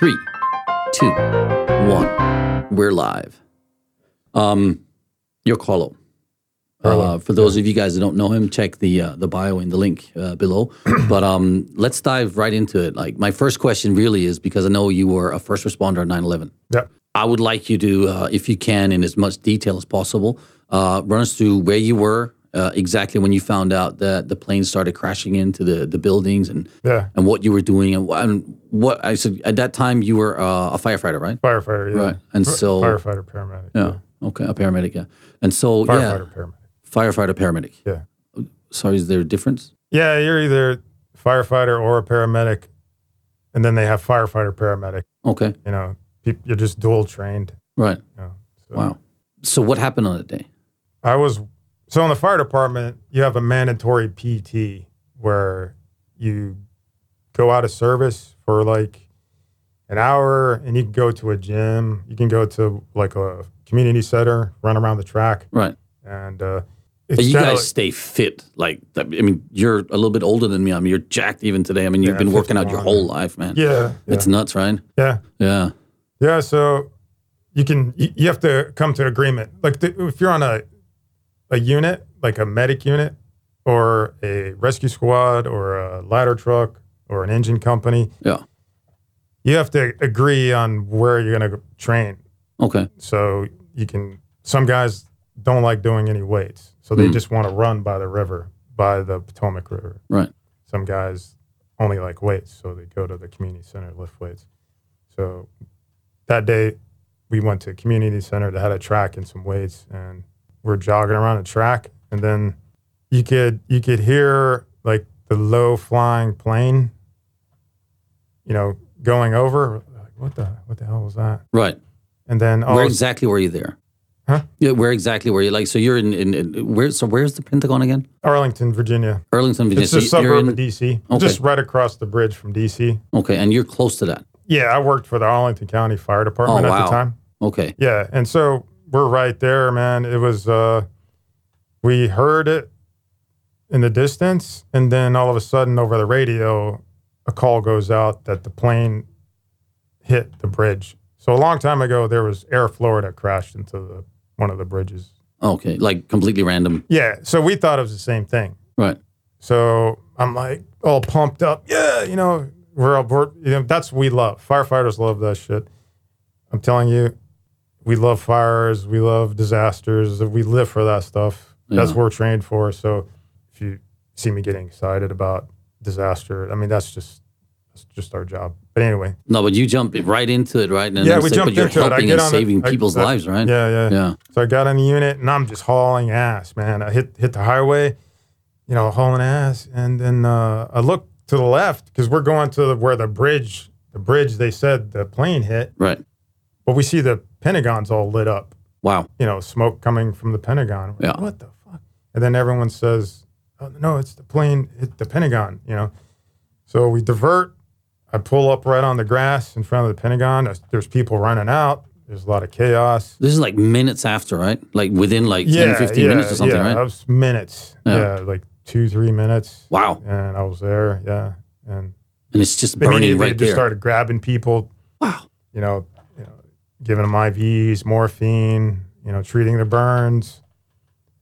Three, two, one. We're live. Um, you're Uh, for those of you guys that don't know him, check the uh, the bio in the link uh, below. but um, let's dive right into it. Like my first question really is because I know you were a first responder at 9/11. Yeah. I would like you to, uh, if you can, in as much detail as possible, uh, run us through where you were uh, exactly when you found out that the plane started crashing into the, the buildings and Yeah. and what you were doing and, and what I said at that time you were uh, a firefighter, right? Firefighter, yeah. Right. And so- firefighter, paramedic. Yeah. Okay, a paramedic. Yeah. And so Firefighter, yeah, paramedic. firefighter, paramedic. Yeah. Sorry, is there a difference? Yeah, you're either firefighter or a paramedic, and then they have firefighter, paramedic. Okay. You know, you're just dual trained. Right. You know, so. Wow. So what happened on that day? I was so in the fire department. You have a mandatory PT where you go out of service for like an hour, and you can go to a gym. You can go to like a community center, run around the track, Right. and uh, But you guys stay fit. Like, I mean, you're a little bit older than me. I mean, you're jacked even today. I mean, you've Yeah, been working out your whole life, man. yeah, yeah, It's nuts, right? yeah. Yeah. Yeah, so you can you, you have to come to agreement. Like the, if you're on a a unit, like a medic unit, or a rescue squad, or a ladder truck, or an engine company, Yeah. you have to agree on where you're going to train. Okay. So you can. Some guys don't like doing any weights, so they Mm. just want to run by the river, by the Potomac River. Right. Some guys only like weights, so they go to the community center lift weights. So that day, we went to a community center that had a track and some weights, and we're jogging around a track, and then you could you could hear like the low flying plane, you know, going over. Like, what the what the hell was that? Right. And then where exactly were you there? Huh? Yeah. Where exactly were you? Like, so you're in, in, in where? So where's the Pentagon again? Arlington, Virginia. Arlington, Virginia. It's a So suburb of DC, Okay. just right across the bridge from DC. Okay, and you're close to that. Yeah, I worked for the Arlington County Fire Department Oh, at the time. Okay. Yeah, and so we're right there, man. It was uh we heard it in the distance and then all of a sudden over the radio a call goes out that the plane hit the bridge. So a long time ago there was Air Florida crashed into the one of the bridges. Okay. Like completely random. Yeah, so we thought it was the same thing. Right. So I'm like all pumped up. Yeah, you know, we're we're, you know, that's what we love. Firefighters love that shit. I'm telling you, we love fires, we love disasters, we live for that stuff. That's what we're trained for. So if you see me getting excited about disaster, I mean that's just that's just our job. But anyway, No, but you jump right into it, right? And Yeah, we jumped but you're into it. I helping get and the- saving I- people's I- lives, right? yeah, yeah, Yeah. So I got on the unit and I'm just hauling ass, man. I hit hit the highway, you know, hauling ass, and then uh, I look to the left because we're going to the, where the bridge, the bridge they said the plane hit, Right. but we see the Pentagon's all lit up, Wow. you know, smoke coming from the Pentagon. Yeah. What the fuck? And then everyone says, oh, "No, it's the plane hit the Pentagon," you know. So we divert. I pull up right on the grass in front of the Pentagon. There's, people running out. There's a lot of chaos. This is like minutes after, right? Like within like 10, 15 minutes or something, yeah, right? That was minutes. Yeah. Yeah. like two, three minutes. Wow. And I was there. Yeah. And And it's just burning right just there. started grabbing people, Wow. you know, giving them IVs, morphine, you know, treating the burns.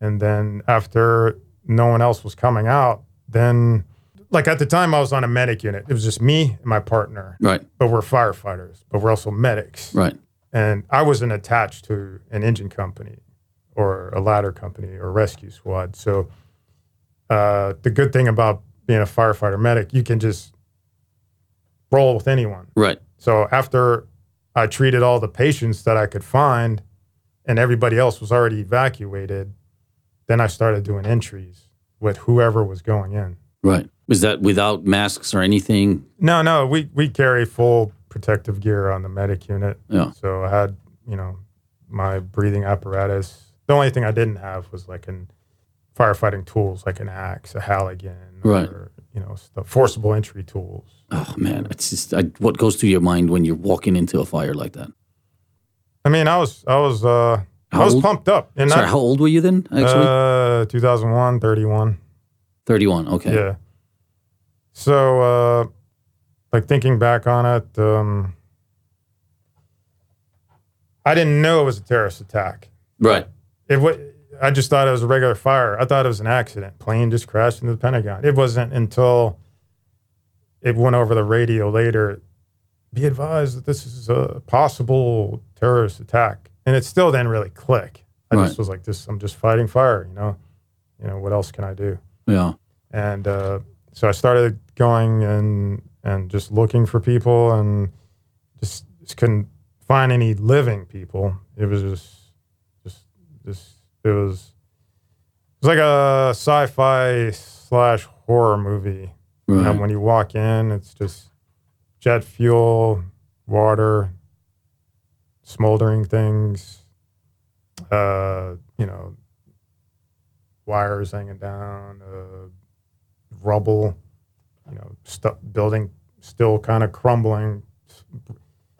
And then after no one else was coming out, then like at the time I was on a medic unit. It was just me and my partner, Right. but we're firefighters, but we're also medics. Right. and I wasn't attached to an engine company or a ladder company or rescue squad. So uh, the good thing about being a firefighter medic, you can just roll with anyone. Right. So after I treated all the patients that I could find, and everybody else was already evacuated, then I started doing entries with whoever was going in. Right. Was that without masks or anything? No, no, we we carry full protective gear on the medic unit. Yeah. So I had, you know, my breathing apparatus. The only thing I didn't have was like an firefighting tools, like an axe, a Halligan, Right. or you know, stuff, forcible entry tools. Oh man, it's just I, what goes through your mind when you're walking into a fire like that. I mean, I was, I was, uh, How I was old? pumped up. And Sorry, I, how old were you then? Actually, uh, 2001, 31. 31. Okay. Yeah. So, uh, like thinking back on it, um, I didn't know it was a terrorist attack. Right. It wa I just thought it was a regular fire. I thought it was an accident. Plane just crashed into the Pentagon. It wasn't until it went over the radio later. Be advised that this is a possible terrorist attack, and it still didn't really click. I Right. just was like, "This, I'm just fighting fire." You know, you know what else can I do? Yeah. and uh, so I started going and and just looking for people, and just, just couldn't find any living people. It was just just just it was it was like a sci-fi slash horror movie. Right. when you walk in, it's just jet fuel, water, smoldering things, uh, you know, wires hanging down, uh, rubble, you know, stu- building still kind of crumbling.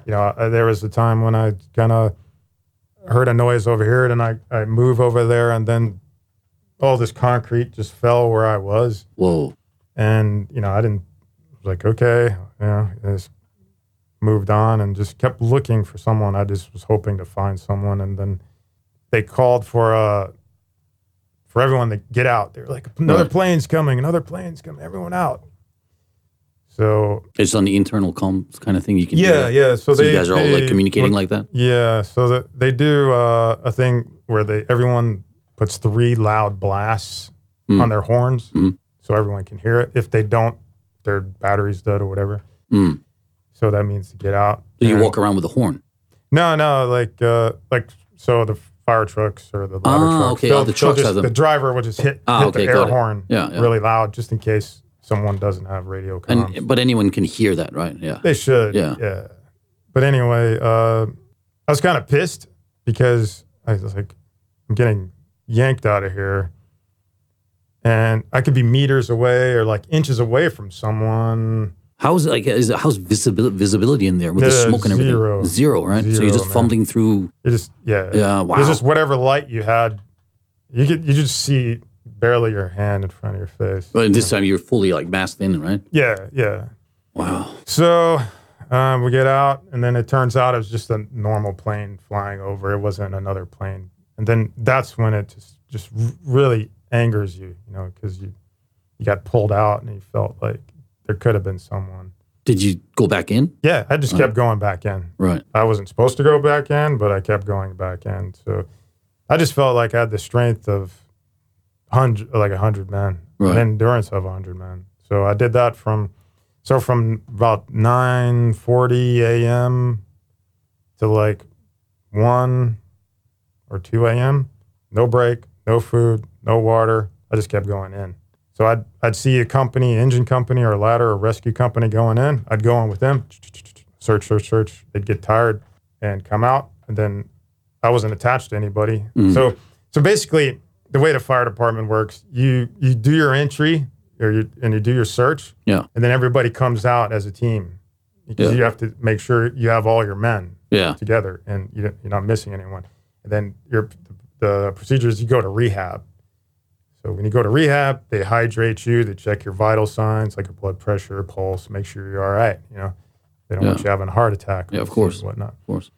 You know, there was a time when I kind of heard a noise over here, and I, I move over there, and then all this concrete just fell where I was. Whoa. and you know i didn't I was like okay you know I just moved on and just kept looking for someone. I just was hoping to find someone and then they called for uh for everyone to get out. They're like another plane's coming another plane's coming everyone out so It's on the internal comms kind of thing. You can. do yeah yeah so, So, they you guys are all like communicating like that. yeah so that they do uh, a thing where they everyone puts three loud blasts Mm. on their horns Mhm. so everyone can hear it if they don't their battery's dead or whatever Mm. so that means to get out. So you And- walk around with a horn. No, no, like uh, like so the fire trucks or the ladder Ah, trucks. okay. Oh, the trucks just- have them. The driver will just hit, Ah, hit okay, the air horn Yeah, yeah. really loud just in case someone doesn't have radio comms. And but anyone can hear that, right? Yeah. they should. Yeah. Yeah. But anyway, uh, I was kind of pissed because I was like, I'm getting yanked out of here. And I could be meters away or like inches away from someone. How's like? Is how's visibility visibility in there with the smoke and everything? zero. Zero, right? so you're just man. fumbling through. You just, yeah. Yeah. Wow. It's just whatever light you had, you could you just see barely your hand in front of your face. but this time you're fully like masked in, right? Yeah, yeah. Wow. So um, we get out, and then it turns out it was just a normal plane flying over. It wasn't another plane, and then that's when it just just really angers you, you know, because you you got pulled out, and you felt like there could have been someone. Did you go back in? Yeah, I just kept going back in. Right. I wasn't supposed to go back in, but I kept going back in. So I just felt like I had the strength of hundred, like a hundred men, Right. and endurance of a hundred men. So I did that from, so from about nine forty a.m. to like one or two a.m. No break, no food, no water. I just kept going in. So I'd I'd see a company, engine company, or ladder or rescue company going in. I'd go in with them, search, search, search. They'd get tired and come out, and then I wasn't attached to anybody. Mhm. So so basically, the way the fire department works, you you do your entry or you, and you do your search, Yeah. and then everybody comes out as a team because Yeah. you have to make sure you have all your men Yeah. together and you, you're not missing anyone. And then your the procedure is you go to rehab. So when you go to rehab, they hydrate you, they check your vital signs like your blood pressure, pulse, make sure you're all right. You know, they don't want you having a heart attack, Yeah, of course. whatnot. Of course.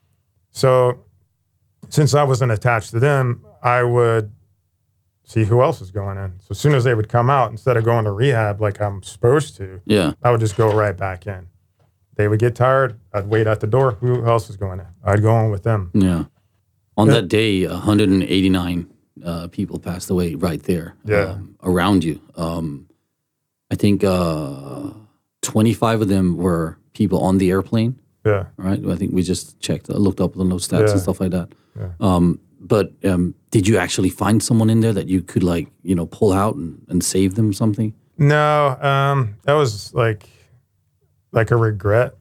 So since I wasn't attached to them, I would see who else is going in. So as soon as they would come out, instead of going to rehab like I'm supposed to, Yeah. I would just go right back in. They would get tired. I'd wait at the door. Who else is going in? I'd go in with them. Yeah. On Yeah. that day, 189 uh, people passed away right there Yeah. um, around you. Um, I think uh, 25 of them were people on the airplane, Yeah. right? I think we just checked, uh, looked up the those stats Yeah. and stuff like that. Yeah. Um, but um, did you actually find someone in there that you could like, you know, pull out and, and save them something? No, um, that was like like a regret.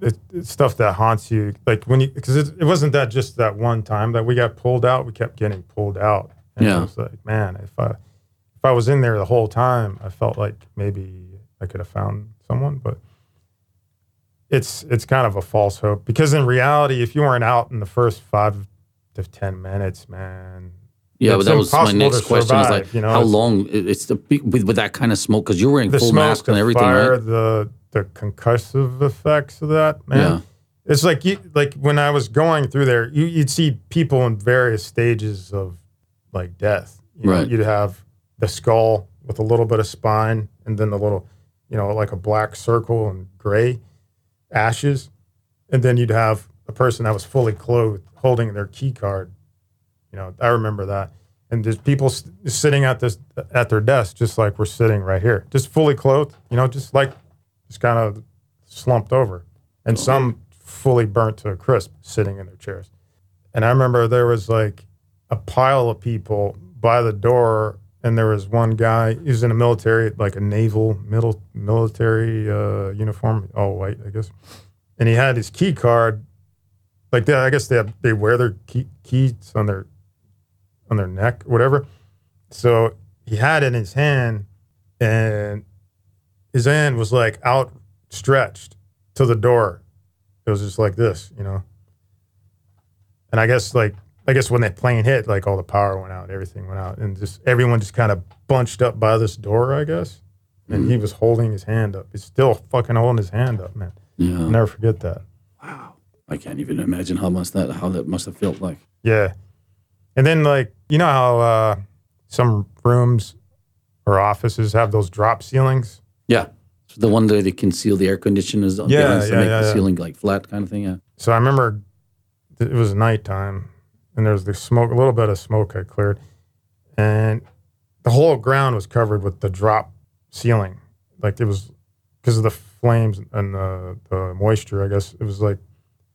It, it's stuff that haunts you, like when you because it, it wasn't that just that one time that we got pulled out. We kept getting pulled out, and Yeah. I was like, man, if I if I was in there the whole time, I felt like maybe I could have found someone, but it's it's kind of a false hope because in reality, if you weren't out in the first five to ten minutes, man, Yeah, It's but that was my next question. Is like, you know, how long? It's the with, with that kind of smoke because you're wearing the full smoke, mask and everything, fire, right? the the concussive effects of that, man. Yeah. It's like you, like when I was going through there, you, you'd see people in various stages of like death. You know, Right. You'd have the skull with a little bit of spine, and then the little, you know, like a black circle and gray ashes, and then you'd have a person that was fully clothed holding their key card. You know, I remember that. And there's people s- sitting at this at their desk, just like we're sitting right here, just fully clothed. You know, just like just kind of slumped over, and some fully burnt to a crisp, sitting in their chairs. And I remember there was like a pile of people by the door, and there was one guy. He was in a military, like a naval middle military uh, uniform, all white, I guess. And he had his key card, like that. I guess they have, they wear their key, keys on their on their neck, whatever. So he had it in his hand, and his hand was like outstretched to the door. It was just like this, you know. And I guess like I guess when that plane hit, like all the power went out, everything went out, and just everyone just kind of bunched up by this door, I guess. And he hmm. was holding his hand up. He's still fucking holding his hand up, man. Yeah. I'll never forget that. Wow. I can't even imagine how much that how that must have felt like. Yeah. And then like you know how uh, some rooms or offices have those drop ceilings. Yeah. So the one that they conceal the air conditioners on Yeah, behind to yeah, make yeah, the yeah. ceiling like flat kind of thing. Yeah. So I remember it was nighttime and there was the smoke, a little bit of smoke had cleared, and the whole ground was covered with the drop ceiling. Like it was because of the flames and the, the moisture, I guess it was like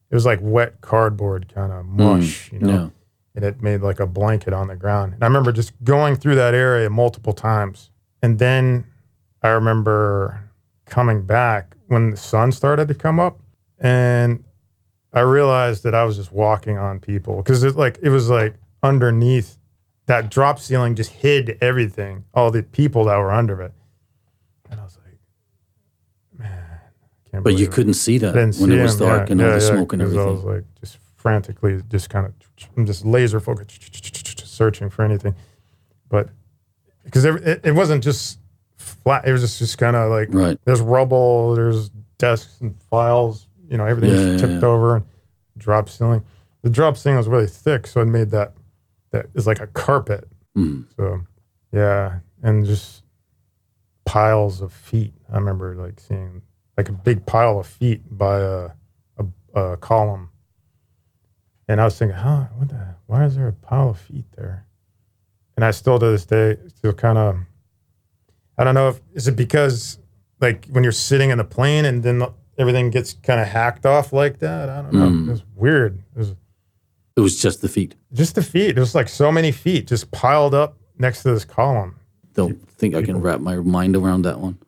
it was like wet cardboard kind of mush, mm, you know. Yeah. and it made like a blanket on the ground. And I remember just going through that area multiple times. And then I remember coming back when the sun started to come up and I realized that I was just walking on people because it like it was like underneath that drop ceiling just hid everything, all the people that were under it. And I was like, man, I can't But you it. couldn't see that when see it was him. dark yeah, and all yeah, the smoke and 'cause I everything. was like just frantically, just kind of, I'm just laser focused, searching for anything. But because it, it wasn't just flat, it was just, just kind of like Right. there's rubble, there's desks and files, you know, everything's tipped over and drop ceiling. The drop ceiling was really thick, so it made that that is like a carpet. Mm. So yeah, and just piles of feet. I remember like seeing like a big pile of feet by a a, a column, and I was thinking, huh, what the? Why is there a pile of feet there? And I still to this day still kind of, I don't know if is it because like when you're sitting in the plane and then everything gets kind of hacked off like that. I don't know. Mm. It was weird. It was It was just the feet. just the feet. It was like so many feet just piled up next to this column. Don't think I can wrap my mind around that one.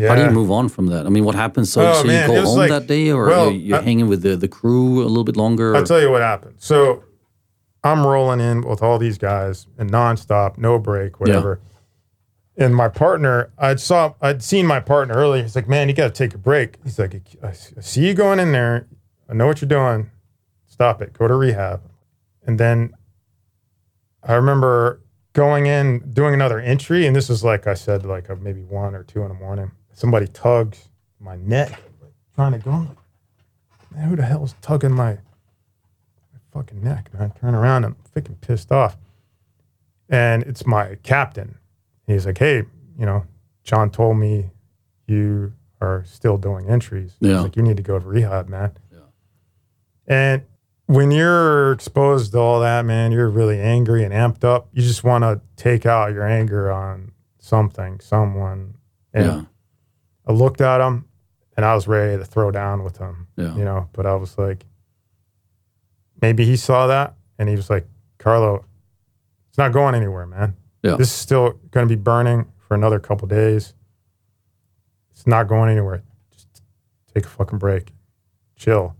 Yeah. How do you move on from that? I mean, what happens? So, Oh, so you go home like- that day, or well, you're, I- hanging with the, the crew a little bit longer? I'll or- tell you what happened. So I'm rolling in with all these guys and nonstop, no break, whatever. And my partner, I'd saw, I'd seen my partner earlier. He's like, "Man, you got to take a break." He's like, "I I see you going in there. I know what you're doing. Stop it. Go to rehab." And then I remember going in, doing another entry, and this is like I said, like uh, maybe one or two in the morning. Somebody tugs my neck, trying to go. I'm like, Man, who the hell is tugging my fucking neck, man. Turn around, and I'm freaking pissed off. And it's my captain. He's like, hey, you know, John told me you are still doing entries. He's like, you need to go to rehab, man. Yeah. And when you're exposed to all that, man, you're really angry and amped up. You just want to take out your anger on something, someone. And yeah, I looked at him and I was ready to throw down with him yeah, you know but i was like maybe he saw that and he was like carlo it's not going anywhere man. Yeah. this is still going to be burning for another couple days. It's not going anywhere. Just take a fucking break. Chill.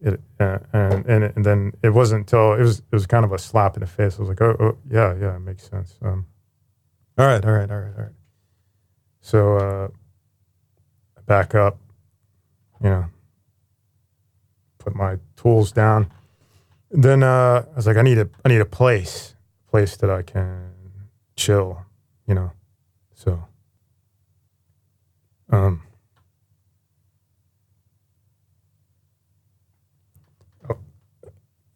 It, uh, and, and and then it wasn't until it was it was kind of a slap in the face. I was like oh, oh yeah yeah it makes sense um. All right all right all right all right. So uh back up, you know, put my tools down. And then uh, I was like, I need a, I need a place, a place that I can chill, you know. So, um,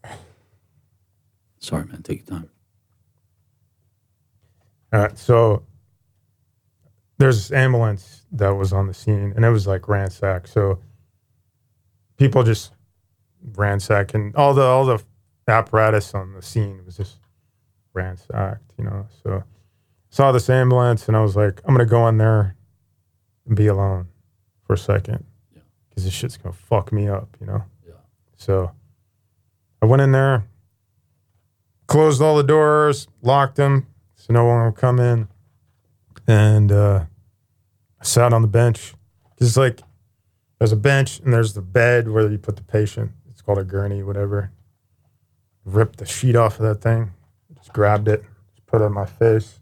sorry, man, take your time. All right, so there's this ambulance that was on the scene, and it was like ransacked. So people just ransacking all the all the apparatus on the scene was just ransacked, you know. So saw this ambulance, and I was like, I'm gonna go in there and be alone for a second, Yeah. because this shit's gonna fuck me up, you know. Yeah. So I went in there, closed all the doors, locked them, so no one would come in, and uh, sat on the bench. it's like there's a bench and there's the bed where you put the patient. It's called a gurney, whatever. Ripped the sheet off of that thing, just grabbed it, just put it on my face,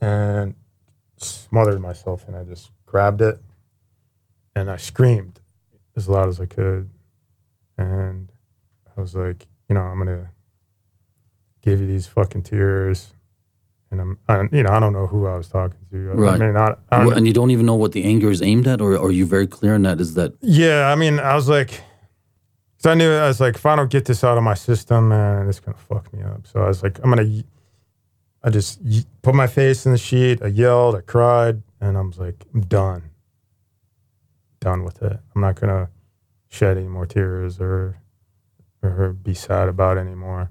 and smothered myself. And I just grabbed it and I screamed as loud as I could. And I was like, you know, I'm gonna give you these fucking tears. And I'm, I, you know, I don't know who I was talking to. I Right. mean, I, I and you don't even know what the anger is aimed at, or, or are you very clear on that? Is that Yeah, I mean, I was like, because I knew I was like, if I don't get this out of my system, man, it's gonna fuck me up. So I was like, I'm gonna, I just put my face in the sheet. I yelled, I cried, and I was like, I'm done, done with it. I'm not gonna shed any more tears or or be sad about it anymore.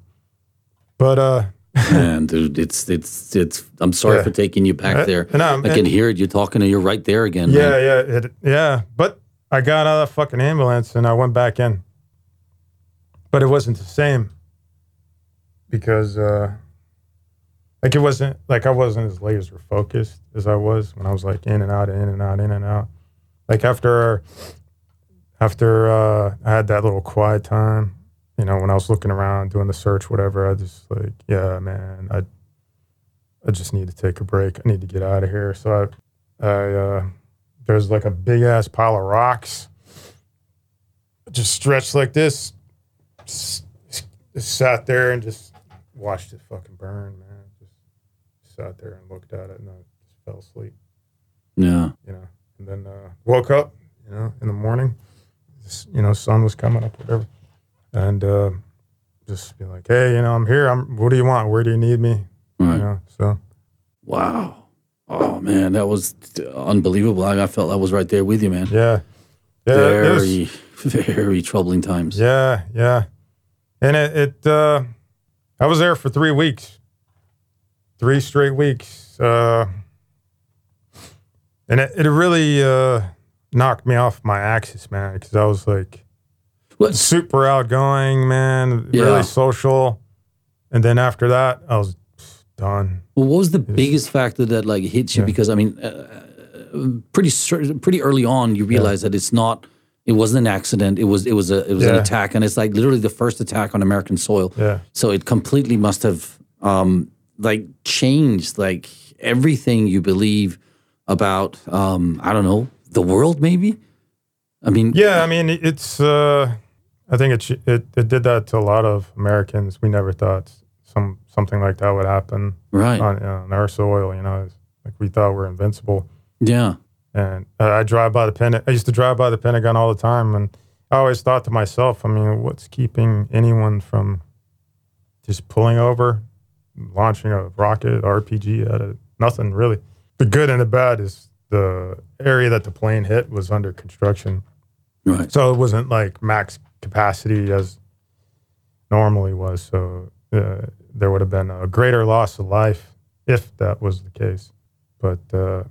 But uh, dude? It's it's it's. I'm sorry Yeah. for taking you back Uh, there. and I'm- I can hear it. You're talking, and you're right there again. Yeah, man. yeah, it, yeah. But I got out of the fucking ambulance and I went back in. But it wasn't the same because, uh, like, it wasn't like I wasn't as laser focused as I was when I was like in and out, in and out, in and out. Like after, after uh, I had that little quiet time, you know, when I was looking around doing the search, whatever, I just like, yeah, man, I, I just need to take a break. I need to get out of here. So I, I uh, there's like a big ass pile of rocks just stretched like this just sat there and just watched it fucking burn man just sat there and looked at it and I just fell asleep yeah. you know and then uh, woke up you know in the morning s- you know sun was coming up whatever and uh, just be like hey you know i'm here i'm what do you want where do you need me Right. you know so Wow. Oh man, that was unbelievable. I, I felt I was right there with you, man. yeah yeah very, very troubling times. Yeah, yeah. And it, it uh, I was there for three weeks, three straight weeks. Uh, and it, it really uh, knocked me off my axis, man, because I was like What? super outgoing, man, Yeah. really social. And then after that, I was done. Well, what was the biggest factor that like hits you? Yeah. Because I mean, uh, pretty pretty early on, you realize that it's not. It wasn't an accident. It was it was a it was an attack, and it's like literally the first attack on American soil. Yeah. So it completely must have um, like changed like everything you believe about um, I don't know the world. Maybe. I mean, Yeah, I mean, it's. Uh, I think it, it it did that to a lot of Americans. We never thought some something like that would happen. right. on, on our soil. You know, like we thought we're invincible. yeah. And uh, I drive by the Pentagon. I used to drive by the Pentagon all the time, and I always thought to myself, I mean, what's keeping anyone from just pulling over, launching a rocket, RPG at it? Nothing really. The good and the bad is the area that the plane hit was under construction, Right. so it wasn't like max capacity as normally was. So uh, there would have been a greater loss of life if that was the case. But uh,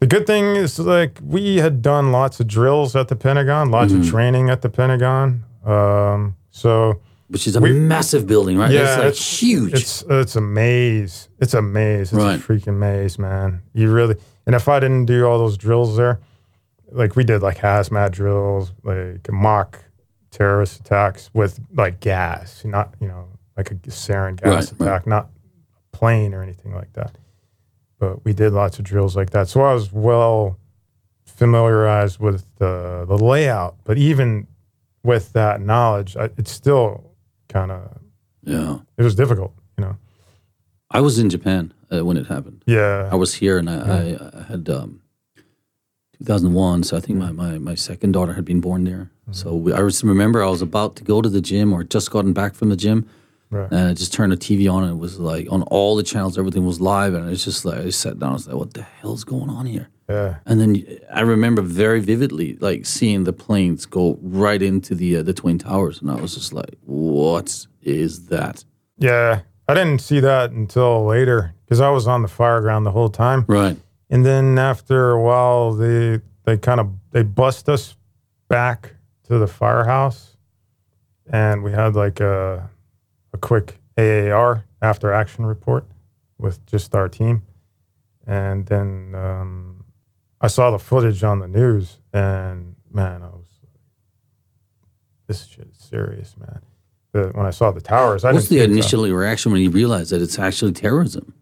the good thing is, like, we had done lots of drills at the Pentagon, lots Mhm. of training at the Pentagon. Um, so Which is a We- massive building, right? Yeah, it's like it's- huge. it's it's a maze. It's a maze. It's Right. a freaking maze, man. You really. And if I didn't do all those drills there, like we did, like hazmat drills, like mock terrorist attacks with like gas, not you know like a sarin gas Right, right. attack, not a plane or anything like that. But we did lots of drills like that, so I was well familiarized with the the layout. But even with that knowledge, I, it's still kind of yeah. it was difficult, you know. I was in Japan uh, when it happened. Yeah, I was here and I, I, I had um, 2001. So I think my, my, my second daughter had been born there. So we, I remember I was about to go to the gym or just gotten back from the gym. Right. And I just turned the TV on and it was like on all the channels, everything was live. And it's just like, I sat down, I was like, what the hell's going on here? Yeah. And then I remember very vividly, like seeing the planes go right into the uh, the twin towers, and I was just like, "What is that?" Yeah. I didn't see that until later because I was on the fire ground the whole time. Right. And then after a while, they they kind of they bust us back to the firehouse, and we had like a a quick AAR after action report with just our team, and then um, I saw the footage on the news, and man, I was this shit is serious, man. The, when I saw the towers, I What's the initial reaction when you realize that it's actually terrorism?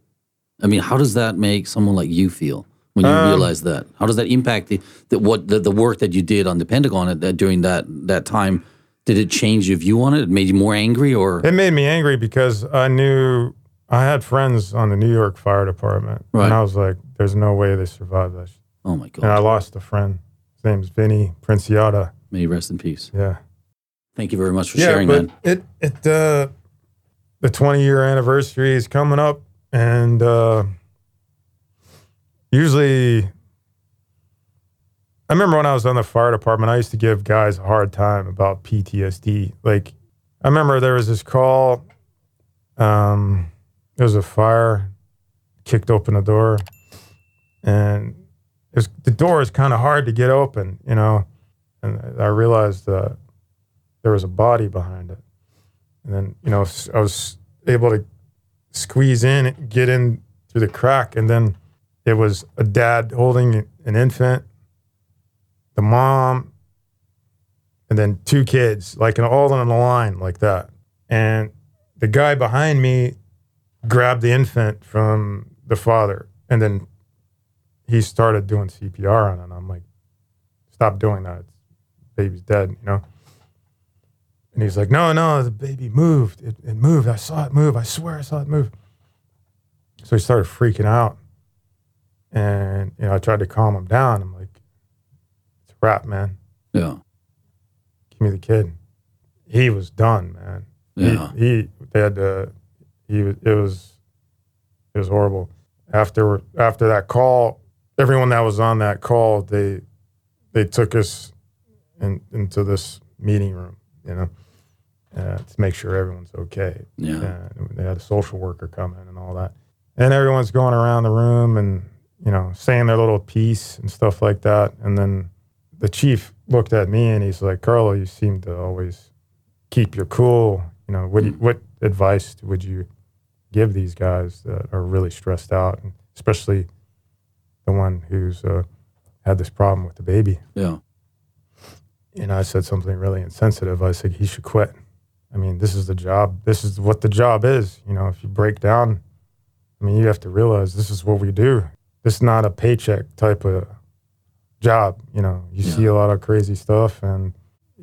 I mean, how does that make someone like you feel when you Um, realize that? How does that impact the, the what the, the work that you did on the Pentagon at that during that that time? Did it change your view on it? It made you more angry, or It made me angry because I knew I had friends on the New York Fire Department, Right. and I was like, "There's no way they survived that." shit." oh my god! And I lost a friend. His name's Vinny Princiotta. may he rest in peace. Yeah, Thank you very much for sharing, man. it it uh, the 20 year anniversary is coming up, and uh, usually. I remember when I was on the fire department, I used to give guys a hard time about PTSD. Like, I remember there was this call. Um, there was a fire, kicked open the door, and was, the door is kind of hard to get open, you know. And I realized that there was a body behind it, and then you know I was able to squeeze in, get in through the crack, and then it was a dad holding an infant, the mom, and then two kids, like all in a line like that, and the guy behind me grabbed the infant from the father and then he started doing CPR on it. I'm like, stop doing that. Baby's dead, you know? And he's like, no, no, the baby moved. It, it moved. I saw it move. I swear I saw it move. So he started freaking out. And, you know, I tried to calm him down. I'm like, it's a wrap, man. Yeah, Give me the kid. He was done, man. yeah, He, he they had to. He was. It was. It was horrible. After after that call, everyone that was on that call, they they took us in, into this meeting room, you know, uh, to make sure everyone's okay. yeah. And they had a social worker come in and all that, and everyone's going around the room and you know saying their little piece and stuff like that. And then the chief looked at me and he's like, "Carlo, you seem to always keep your cool. You know, what you- what advice would you give these guys that are really stressed out, and especially the one who's uh, had this problem with the baby?" yeah. And I said something really insensitive. I said he should quit. I mean, this is the job. This is what the job is. You know, if you break down, I mean, you have to realize this is what we do. This is not a paycheck type of job. You know, you see a lot of crazy stuff, and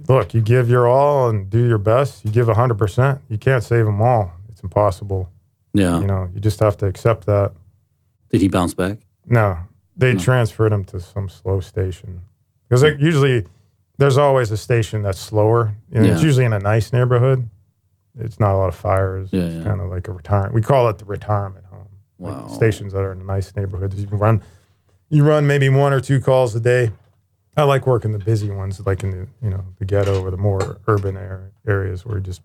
look, you give your all and do your best. You give hundred percent. You can't save them all. It's impossible. Yeah. You know, you just have to accept that. Did he bounce back? No, they No. transferred him to some slow station because like, usually there's always a station that's slower. And It's Yeah. usually in a nice neighborhood. It's not a lot of fires. Yeah, it's yeah. kind of like a retirement. We call it the retirement home. Like stations that are in a nice neighborhood. You run, you run maybe one or two calls a day. I like working the busy ones, like in the you know the ghetto or the more urban area, areas where you just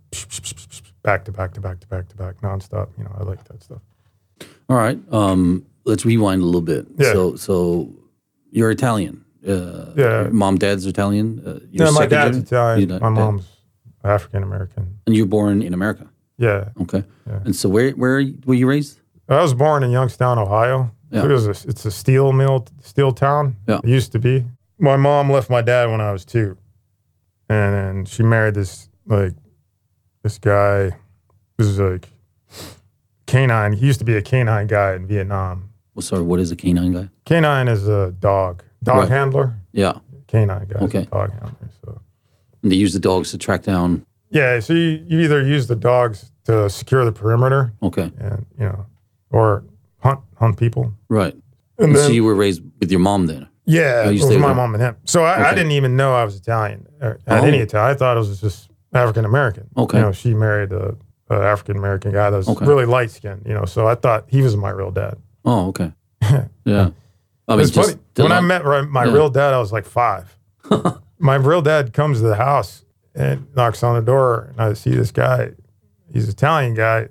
back to back to back to back to back nonstop. You know, I like that stuff. All right. Um, let's rewind a little bit. Yeah. So, so you're Italian. Uh, Yeah. Mom, dad's Italian. Uh, you're my dad's gen- Italian. not- My dad- mom's African American. And you were born in America. Yeah, Okay. Yeah. And so, where where were you raised? I was born in Youngstown, Ohio. Yeah. It was a, it's a steel mill, steel town. Yeah. It used to be. My mom left my dad when I was two, and then she married this like this guy. This is like canine. He used to be a canine guy in Vietnam. Well, sorry, what is a canine guy? Canine is a dog, dog Right. handler. Yeah. Canine guy, Okay. dog handler. So And they use the dogs to track down. yeah, so you, you either use the dogs to secure the perimeter, Okay. and you know, or hunt hunt people. Right. And And so you were raised with your mom then. Yeah, Oh, it was my with- mom and him. So I, I didn't even know I was Italian or had Oh. any Italian. I thought it was just African American. Okay. You know, she married a, a African American guy that was Okay. really light skinned. You know, so I thought he was my real dad. Oh, okay. Yeah. Oh, I mean, It's just funny. When I met my, Yeah. real dad, I was like five. my real dad comes to the house and knocks on the door, and I see this guy. He's an Italian guy.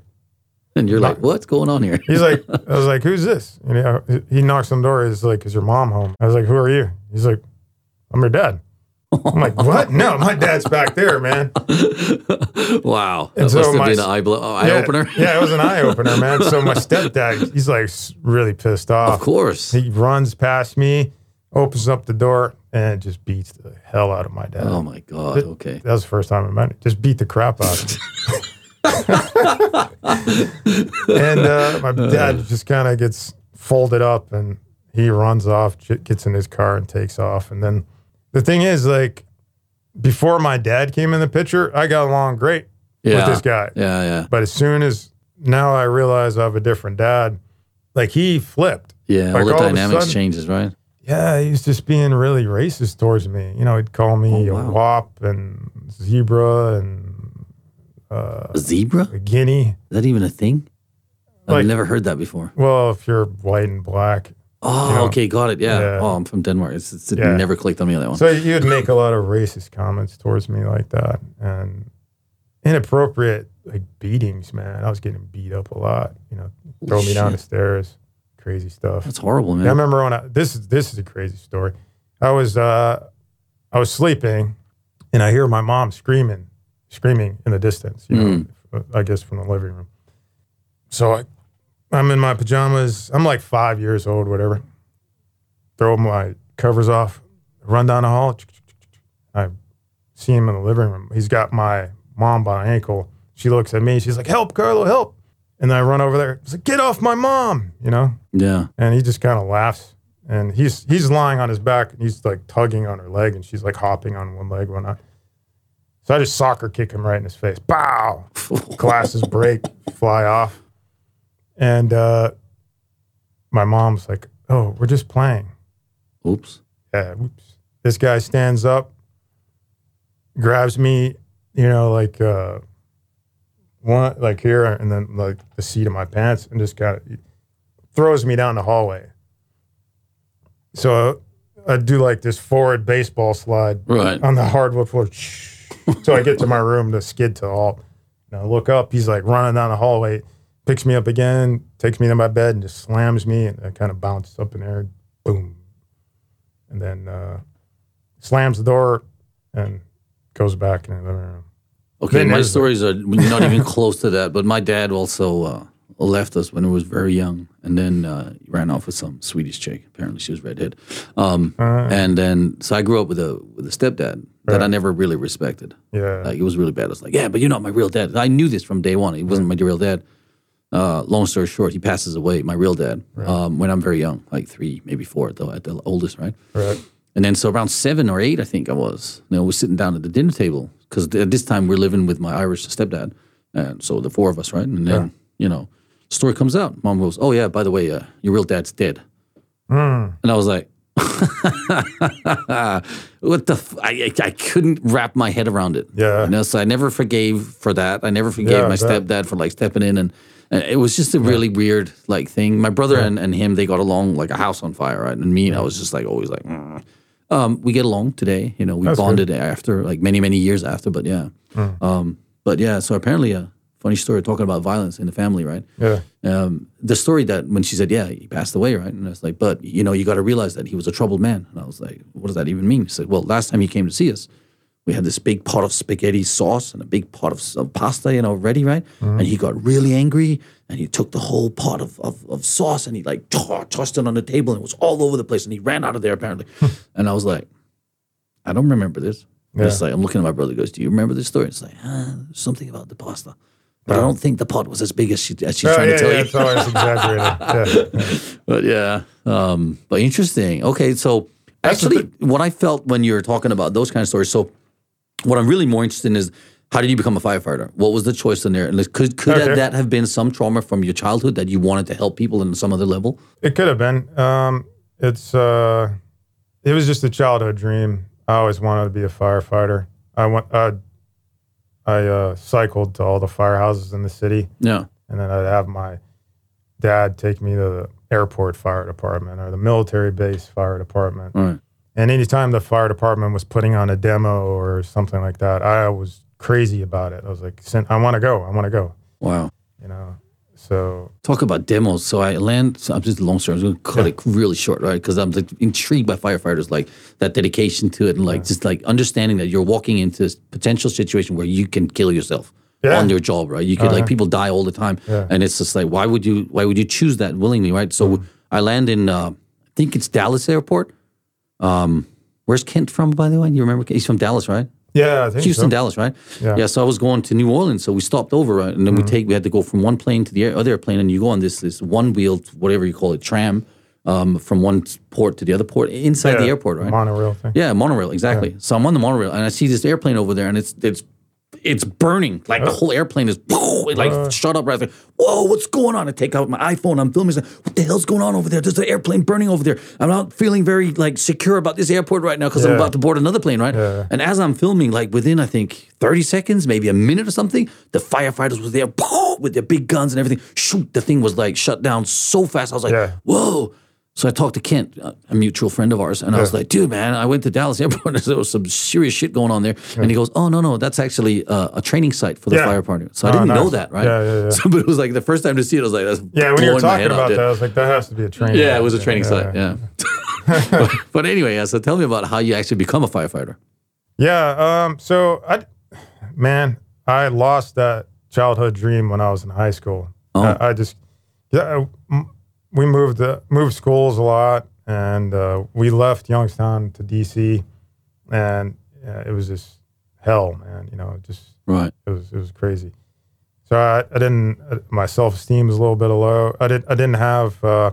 and you're like, what's going on here? He's like, I was like, who's this? And he, he knocks on the door. He's like, is your mom home? I was like, who are you? He's like, I'm your dad. I'm like, what? No, my dad's back there, man. wow. And That so must have my- been an eye, blow, eye yeah, opener. yeah, it was an eye opener, man. So my stepdad, he's like really pissed off. Of course. He runs past me, opens up the door, and just beats the hell out of my dad. Oh my God. Okay. That was the first time I met him. Just beat the crap out of him. and uh, my dad just kind of gets folded up and he runs off, gets in his car and takes off. And then the thing is, like, before my dad came in the picture, I got along great Yeah. with this guy. Yeah. Yeah. But as soon as now I realize I have a different dad, like he flipped. Yeah. Like, all the all dynamics sudden- changes, right? Yeah, he was just being really racist towards me. You know, he'd call me Oh, a wop and zebra and uh, A zebra? a guinea. Is that even a thing? I've Like- never heard that before. Well, if you're white and black. Oh, okay, got it. Yeah. yeah. Oh, I'm from Denmark. It's, it's, it Yeah. never clicked on me on that one. So would make a lot of racist comments towards me like that and inappropriate like beatings, man. I was getting beat up a lot, you know, throw me down the stairs, crazy stuff. That's horrible, man. Yeah, I remember on I, this is this is a crazy story. I was uh, I was sleeping, and I hear my mom screaming, screaming in the distance. You know, I guess from the living room. So I, I'm in my pajamas. I'm like five years old, whatever. Throw my covers off, run down the hall. I see him in the living room. He's got my mom by my ankle. She looks at me. She's like, "Help, Carlo, help!" And then I run over there. He's like, "Get off my mom!" You know yeah. and he just kind of laughs and he's he's lying on his back and he's like tugging on her leg and she's like hopping on one leg when I so I just soccer kick him right in his face. Bow! Glasses break, fly off. And uh my mom's like, Oh, we're just playing. Oops. Yeah, oops. This guy stands up, grabs me, you know, like uh one like here and then like the seat of my pants and just kind of throws me down the hallway. So I do like this forward baseball slide Right. on the hardwood floor. so I get to my room to skid to halt. And I look up, he's like running down the hallway, picks me up again, takes me to my bed and just slams me and I kind of bounce up in there, boom. And then uh, slams the door and goes back in the living room. Okay, Then my stories are not even close to that, but my dad also uh, left us when he was very young, and then uh, ran off with some Swedish chick. Apparently, she was redhead. Um, Uh, and then, so I grew up with a with a stepdad that I never really respected. yeah. Like it was really bad. I was like, yeah, but you're not my real dad. I knew this from day one. He wasn't my real dad. Uh, long story short, he passes away, my real dad, um, when I'm very young, like three, maybe four, though at the oldest, right? right. And then so around seven or eight, I think I was. You know, we're sitting down at the dinner table because at this time we're living with my Irish stepdad, and so the four of us, right? And then you know, story comes out. Mom goes, "Oh yeah, by the way, uh, your real dad's dead." Mm. And I was like, "What the?" F-? I, I I couldn't wrap my head around it. Yeah. You know, so I never forgave for that. I never forgave Yeah, my bet. stepdad for like stepping in and. And it was just a really weird like thing. My brother and, and him, they got along like a house on fire, right? And me, and I was just like always like, "Mm." um, we get along today. You know, we That's bonded after like many many years after. But yeah, Mm. um, but yeah. So apparently, a funny story talking about violence in the family, right? Yeah. um, the story that when she said, "Yeah, he passed away," right? And I was like, "But you know, you got to realize that he was a troubled man." And I was like, "What does that even mean?" She said, "Well, last time he came to see us, we had this big pot of spaghetti sauce and a big pot of, of pasta, you know, ready, right? And he got really angry and he took the whole pot of, of, of sauce and he like to- tossed it on the table and it was all over the place and he ran out of there apparently. and I was like, I don't remember this. Yeah. It's like I'm looking at my brother. Goes, do you remember this story? It's like ah, something about the pasta, but I don't think the pot was as big as she as she's Oh, trying yeah, to tell yeah, you. it's always exaggerated. Yeah. yeah. But yeah, um, but interesting. Okay, so That's actually, what I felt when you were talking about those kind of stories. So, what I'm really more interested in is how did you become a firefighter? What was the choice in there? And like, could could Okay. that have been some trauma from your childhood that you wanted to help people in some other level? It could have been. Um, it's uh, it was just a childhood dream. I always wanted to be a firefighter. I went. I I uh, cycled to all the firehouses in the city, Yeah. and then I'd have my dad take me to the airport fire department or the military base fire department. Right. And anytime the fire department was putting on a demo or something like that, I was crazy about it. I was like, I want to go. I want to go. Wow. You know. So Talk about demos. So I land. So I'm just a long story. I'm going to cut Yeah. it really short, right? Because I'm like intrigued by firefighters, like that dedication to it, and like just like understanding that you're walking into this potential situation where you can kill yourself Yeah. on your job, right? You could like people die all the time, Yeah. and it's just like why would you why would you choose that willingly, right? So Mm-hmm. I land in uh, I think it's Dallas Airport. Um, where's Kent from, by the way? You remember he's from Dallas, right? yeah, I think Houston, so. Dallas, right? Yeah. Mm-hmm. So I was going to New Orleans, so we stopped over, right? And then we take we had to go from one plane to the other airplane, and you go on this this one wheeled whatever you call it tram um, from one port to the other port inside the airport, right? Monorail thing. yeah, monorail, exactly. So I'm on the monorail, and I see this airplane over there, and it's it's it's burning. Like the oh. whole airplane is it like uh. shut up. Right, was whoa, what's going on? I take out my iPhone. I'm filming. What the hell's going on over there? There's an airplane burning over there. I'm not feeling very like secure about this airport right now because I'm about to board another plane, right? Yeah. And as I'm filming, like within I think 30 seconds, maybe a minute or something, the firefighters were there with their big guns and everything. Shoot, the thing was like shut down so fast. I was like, Yeah. whoa. So I talked to Kent, a mutual friend of ours, and I was like, "Dude, man, I went to Dallas Airport. and There was some serious shit going on there." And he goes, "Oh no, no, that's actually uh, a training site for the Yeah. fire department." So I Oh, didn't know nice. that, right? Yeah, yeah, yeah. So, but it was like the first time to see it, I was like, "That's Yeah, when you were blowing my talking head about dude. that, I was like, that has to be a training. Yeah, it was a training site. Yeah. but, but anyway, yeah. So tell me about how you actually become a firefighter. Yeah. Um. So I, man, I lost that childhood dream when I was in high school. Oh. I, I just, yeah, I- m- we moved uh, moved schools a lot, and uh, we left Youngstown to DC, and uh, it was just hell, man. You know, just Right. it was it was crazy. So I, I didn't uh, my self esteem was a little bit low. I didn't I didn't have uh,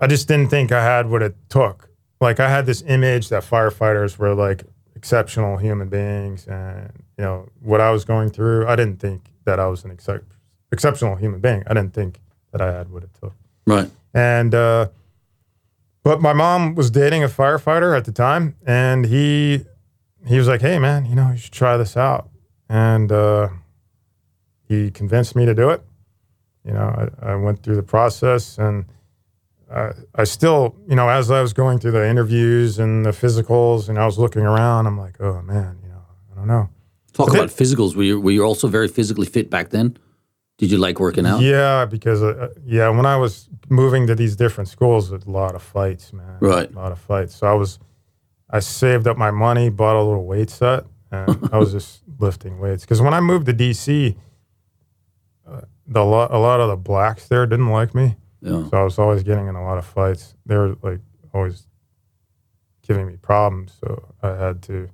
I just didn't think I had what it took. Like I had this image that firefighters were like exceptional human beings, and you know what I was going through. I didn't think that I was an excep- exceptional human being. I didn't think that I had what it took. Right. And uh, but my mom was dating a firefighter at the time, and he he was like, "Hey, man, you know, you should try this out." And uh, he convinced me to do it. You know, I, I went through the process, and I, I still, you know, as I was going through the interviews and the physicals, and I was looking around, I'm like, "Oh man, you know, I don't know." Talk Okay. about physicals. Were you were you also very physically fit back then? Did you like working out? Yeah, because uh, yeah, when I was moving to these different schools, a lot of fights, man. Right. A lot of fights. So I was, I saved up my money, bought a little weight set, and I was just lifting weights. Because when I moved to DC, uh, the lo- a lot of the blacks there didn't like me, Yeah. so I was always getting in a lot of fights. They were like always giving me problems, so I had to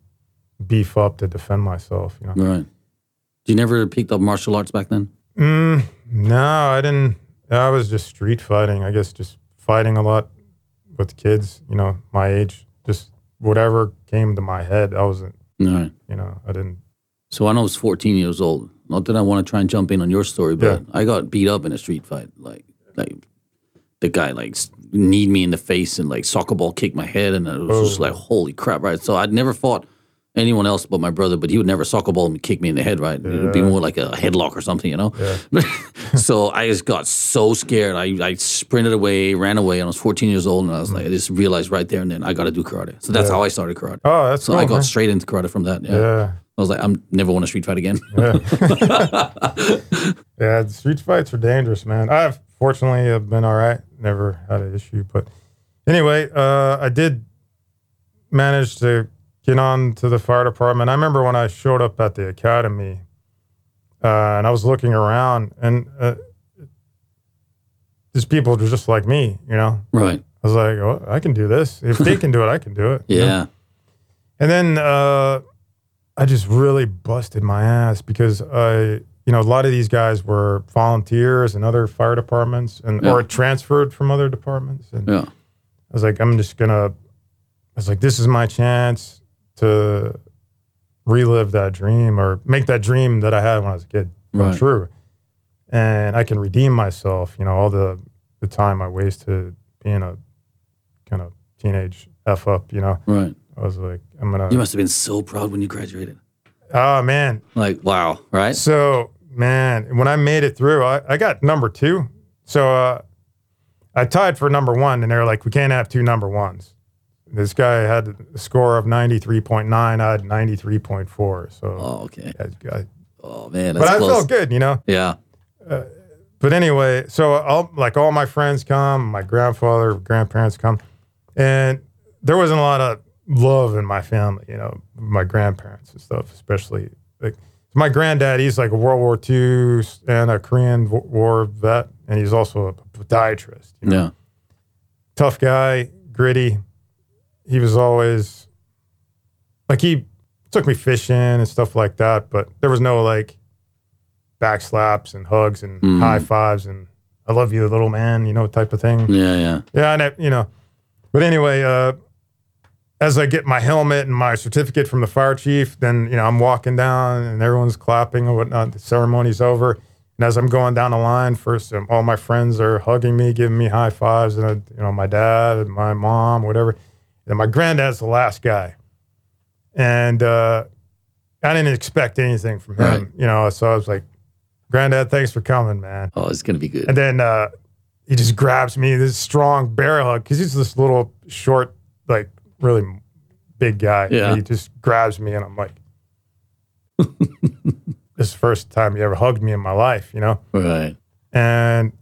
beef up to defend myself. You know. Right. You never picked up martial arts back then? Mm, no, I didn't. I was just street fighting. I guess just fighting a lot with kids, you know, my age. Just whatever came to my head. I wasn't, All right. you know, I didn't. So when I was 14 years old, not that I want to try and jump in on your story, but I got beat up in a street fight. Like, like the guy like kneed me in the face and like soccer ball kicked my head, and it was just Oh. like holy crap, right? So I'd never fought anyone else but my brother, but he would never soccer ball and kick me in the head, right? It would be more like a headlock or something, you know. Yeah. so I just got so scared. I, I sprinted away, ran away, and I was 14 years old, and I was like, I just realized right there and then I got to do karate. So that's Yeah. how I started karate. Oh, that's So cool, I got man. straight into karate from that. Yeah. Yeah. I was like, I'm never want to street fight again. Yeah. yeah. Street fights are dangerous, man. I've fortunately have been all right. Never had an issue, but anyway, uh, I did manage to get on to the fire department. I remember when I showed up at the academy, uh, and I was looking around, and uh, these people were just like me, you know. right. I was like, oh, I can do this. If they can do it, I can do it. you know? Yeah. And then uh, I just really busted my ass because I, you know, a lot of these guys were volunteers in other fire departments and Yeah. or transferred from other departments. And Yeah. I was like, I'm just gonna. I was like, this is my chance to relive that dream or make that dream that I had when I was a kid come Right. true, and I can redeem myself. You know, all the the time I wasted being a kind of teenage f up. You know, Right. I was like, I'm gonna. You must have been so proud when you graduated. oh man, Like, wow, right? So, man, when I made it through, I, I got number two. So uh, I tied for number one, and they're like, we can't have two number ones. This guy had a score of 93.9, I had 93.4. So, Oh, okay. I- I- Oh man, that's but I close. felt good, you know? Yeah. Uh, but anyway, so all, like all my friends come, my grandfather, grandparents come, and there wasn't a lot of love in my family, you know, my grandparents and stuff, especially like my granddad. He's like a World War II and a Korean War vet, and he's also a podiatrist. You know? Yeah. Tough guy, gritty. He was always like he took me fishing and stuff like that, but there was no like back slaps and hugs and Mhm. high fives and I love you, little man, you know, type of thing. Yeah. Yeah. Yeah, and I, you know, but anyway, uh, as I get my helmet and my certificate from the fire chief, then you know I'm walking down and everyone's clapping and whatnot. The ceremony's over, and as I'm going down the line, first um, all my friends are hugging me, giving me high fives, and uh, you know my dad and my mom, whatever. And my granddad's the last guy, and uh, I didn't expect anything from him, Right. you know. So I was like, "Granddad, thanks for coming, man." Oh, it's gonna be good. And then uh, he just grabs me, this strong bear hug, because he's this little short, like really big guy. Yeah. And he just grabs me, and I'm like, this is the first time he ever hugged me in my life, you know? Right. And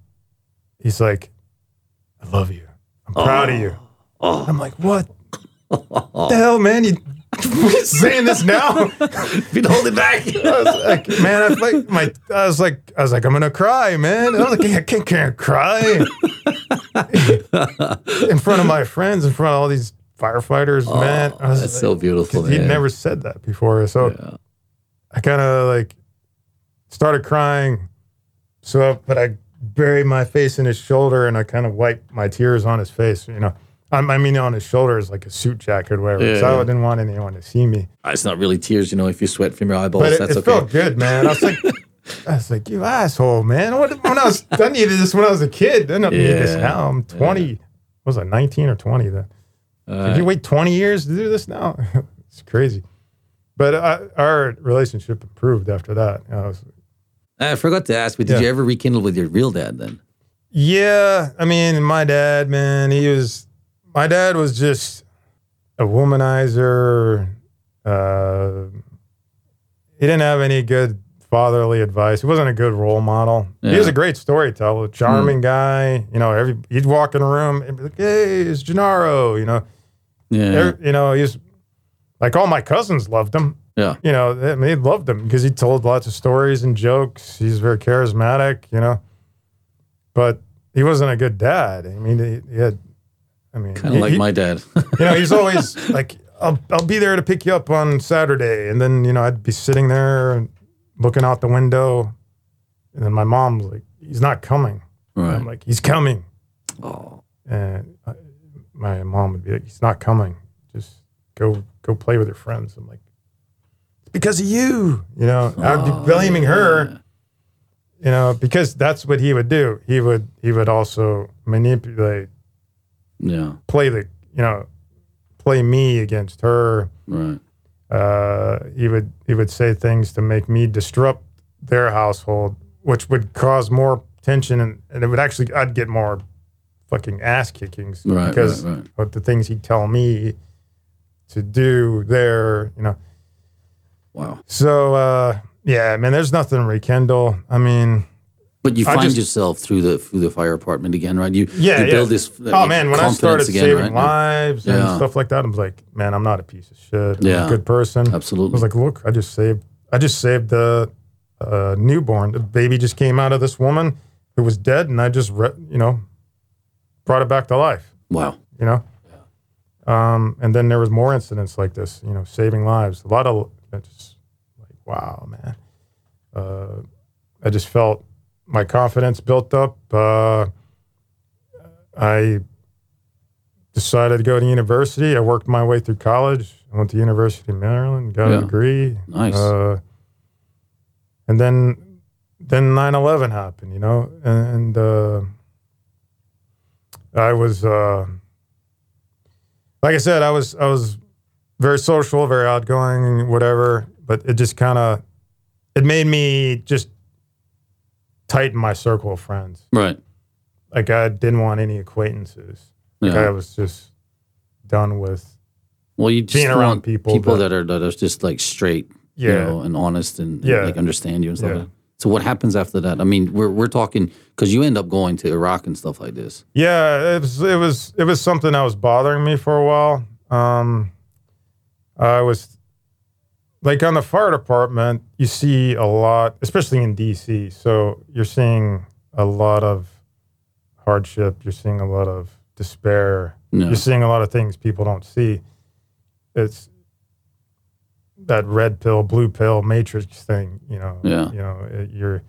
he's like, I love you. I'm proud of you. Oh. I'm like, what the hell, man? You saying this now? If you hold it back. I was like, man, I was like, my, I was like, I was like, I'm gonna cry, man. I was like, I can't, can't cry in front of my friends, in front of all these firefighters, oh, man. I was Oh, that's like, so beautiful. he'd never said that before, so Yeah. I kind of like started crying. So, but I buried my face in his shoulder, and I kind of wiped my tears on his face. You know, I, I mean, on his shoulders, like a suit jacket or whatever. So Yeah. I didn't want anyone to see me. It's not really tears, you know, if you sweat from your eyeballs. But it, that's it okay. felt good, man. I was like, I was like, you asshole, man. What, when I was, I needed this when I was a kid. I don't need this now. I'm 20. What was I 19 or 20 then? Uh, Did you wait 20 years to do this now? it's crazy. But uh, our relationship improved after that. I was, I forgot to ask, but did Yeah. you ever rekindle with your real dad then? yeah, I mean, my dad, man, he was, my dad was just a womanizer. Uh, he didn't have any good fatherly advice. He wasn't a good role model. He was a great storyteller, charming guy. You know, every he'd walk in a room and be like, "Hey, it's Gennaro." You know, Yeah. Every- you know, he's like all my cousins loved him. yeah. You know, they, they loved him because he told lots of stories and jokes. He's very charismatic. You know, but he wasn't a good dad. I mean, he, he had. I mean, Kind of like he- my dad. you know, he's always like, I'll, I'll be there to pick you up on Saturday. And then, you know, I'd be sitting there looking out the window. And then my mom's like, he's not coming. Right. I'm like, he's coming. Oh, And I, my mom would be like, he's not coming. Just go, go play with your friends. I'm like, it's because of you. You know, I'd be blaming her, you know, because that's what he would do. He would, he would also manipulate, yeah. play the, you know, play me against her. Right. uh, he would he would say things to make me disrupt their household, which would cause more tension, and, and it would actually I'd get more fucking ass kickings Right. because right. Right. of the things he'd tell me to do there, you know. Wow. So uh, yeah, man, there's nothing to rekindle. I mean, But you find just- yourself through the through the fire department again, right? You Yeah, you yeah. build this. uh, oh man, when I started again, saving right? lives and stuff like that, I was like, man, I'm not a piece of shit. I'm Yeah. a good person. Absolutely. I was like, look, I just saved, I just saved the uh, newborn. The baby just came out of this woman who was dead, and I just, re- you know, brought it back to life. wow. You know, um, and then there was more incidents like this. You know, saving lives. A lot of just like, wow, man. Uh, I just felt my confidence built up. Uh, I decided to go to university. I worked my way through college. I went to University of Maryland, got Yeah. a degree. Nice. Uh, and then then 9-11 happened, you know, and uh, I was uh, like I said, I was I was very social, very outgoing, whatever. But it just kind of it made me just tighten my circle of friends. Right. Like I didn't want any acquaintances. Like Yeah. I was just done with Well, you just being around people people that- that, are that are just like straight, you Yeah. know, and honest and, and, Yeah. like understand you and stuff. Yeah. Like that. So what happens after that? I mean, we're we're talking because you end up going to Iraq and stuff like this. Yeah, it was it was it was something that was bothering me for a while. Um, I was like on the fire department, you see a lot, especially in DC. So you're seeing a lot of hardship. You're seeing a lot of despair. No. You're seeing a lot of things people don't see. It's that red pill, blue pill matrix thing. You know. Yeah. You know, it, you're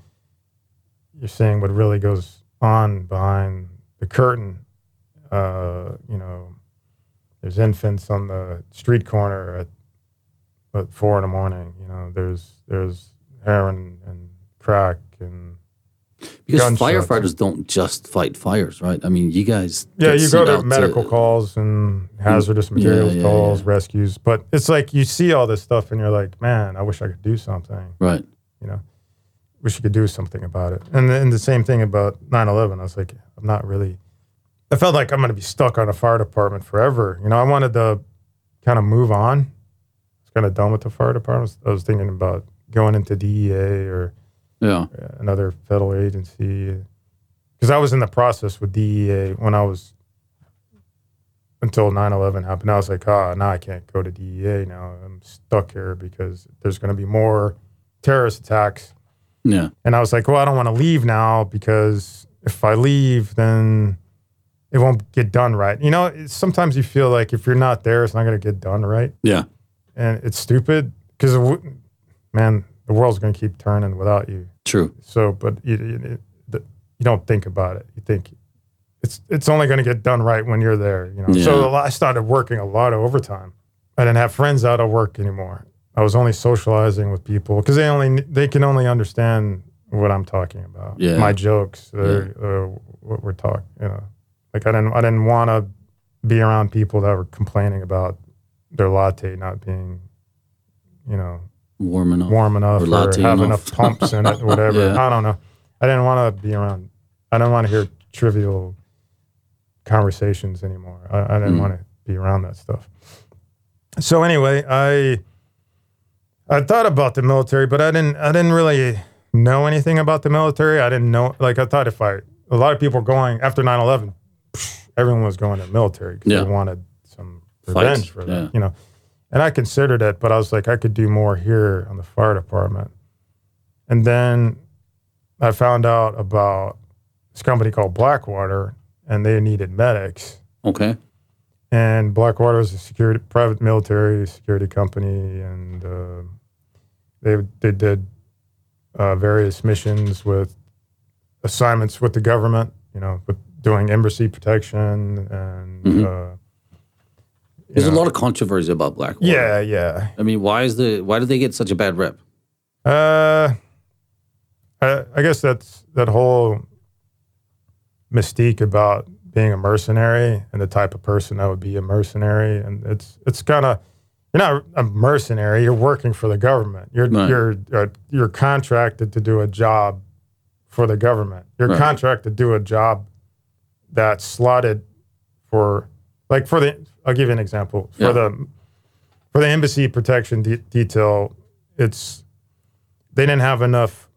you're seeing what really goes on behind the curtain. Uh, you know, there's infants on the street corner at, at four in the morning. You know, there's there's heroin and crack and Because Gunshots. firefighters don't just fight fires, right? I mean, you guys. yeah, you go to medical calls and hazardous Yeah, materials yeah, calls, yeah. rescues. But it's like you see all this stuff and you're like, man, I wish I could do something. Right. you know, wish you could do something about it. And then the same thing about 9/11. I was like, I'm not really. I felt like I'm going to be stuck on a fire department forever. You know, I wanted to kind of move on. Kind of done with the fire department. I was thinking about going into DEA or Yeah. uh, another federal agency because I was in the process with DEA when I was until 9/11 happened. I was like, ah, now I can't go to DEA. Now I'm stuck here because there's going to be more terrorist attacks. Yeah. And I was like, well, I don't want to leave now because if I leave, then it won't get done right. You know, sometimes you feel like if you're not there, it's not going to get done right. Yeah. And it's stupid because, man, the world's going to keep turning without you. True. So, but you, you, you don't think about it. You think it's it's only going to get done right when you're there. You know. So Yeah. lot- I started working a lot of overtime. I didn't have friends out of work anymore. I was only socializing with people because they only they can only understand what I'm talking about. Yeah. My jokes, uh, uh, what we're talking. You know, like I didn't I didn't want to be around people that were complaining about their latte not being, you know, Warm enough. warm enough Or or, have enough. enough pumps in it or whatever. Yeah. I don't know. I didn't want to be around. I didn't want to hear trivial conversations anymore. I, I didn't Mm. want to be around that stuff. So anyway, I I thought about the military, but I didn't. I didn't really know anything about the military. I didn't know. Like I thought, if I a lot of people were going after 9-11, everyone was going to the military because Yeah. they wanted revenge for that. yeah. You know, and I considered it, but I was like, I could do more here on the fire department. And then I found out about this company called Blackwater, and they needed medics. Okay. And Blackwater is a security, private military security company, and uh, they they did uh, various missions with assignments with the government. You know, with doing embassy protection and. Mhm. Uh, There's a lot of controversy about Blackwater. Yeah, yeah. I mean, why is the why do they get such a bad rep? Uh, I, I guess that's that whole mystique about being a mercenary and the type of person that would be a mercenary, and it's it's kind of you're not a mercenary. You're working for the government. You're Right. you're uh, you're contracted to do a job for the government. You're Right. contracted to do a job that's slotted for like for the. I'll give you an example for Yeah. the for the embassy protection de- detail. It's they didn't have enough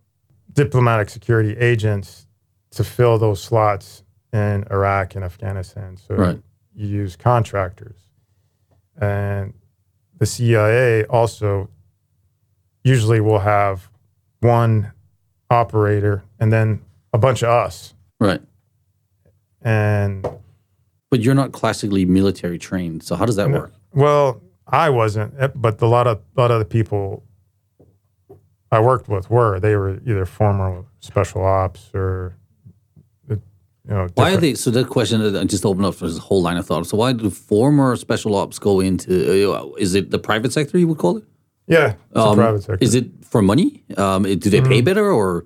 diplomatic security agents to fill those slots in Iraq and Afghanistan. So Right. you use contractors. And the CIA also usually will have one operator and then a bunch of us. Right. And But you're not classically military trained. So how does that No. work? well, I wasn't, eh, but a lot of a lot of the people I worked with were. They were either former special ops or uh, you know. Why are they? So that question uh, I just opened up for this whole line of thought. So why do former special ops go into? Uh, is it the private sector you would call it? Yeah, Um, private sector. Is it for money? Um, do they pay better, or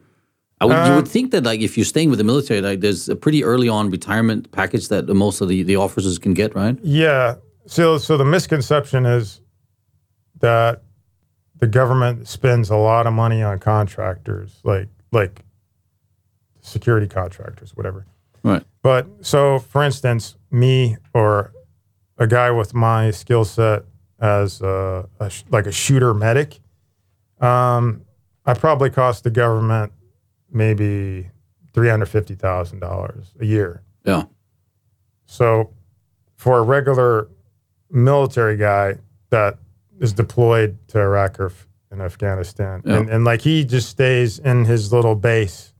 I would you Uh, would think that like if you're staying with the military, like there's a pretty early on retirement package that most of the the officers can get, right? Yeah. So, so the misconception is that the government spends a lot of money on contractors, like like security contractors, whatever. Right. But so, for instance, me or a guy with my skill set as a, a sh- like a shooter medic, um, I probably cost the government maybe three hundred fifty thousand dollars a year. Yeah. So, for a regular military guy that is deployed to Iraq or in Afghanistan, Yeah. and, and like he just stays in his little base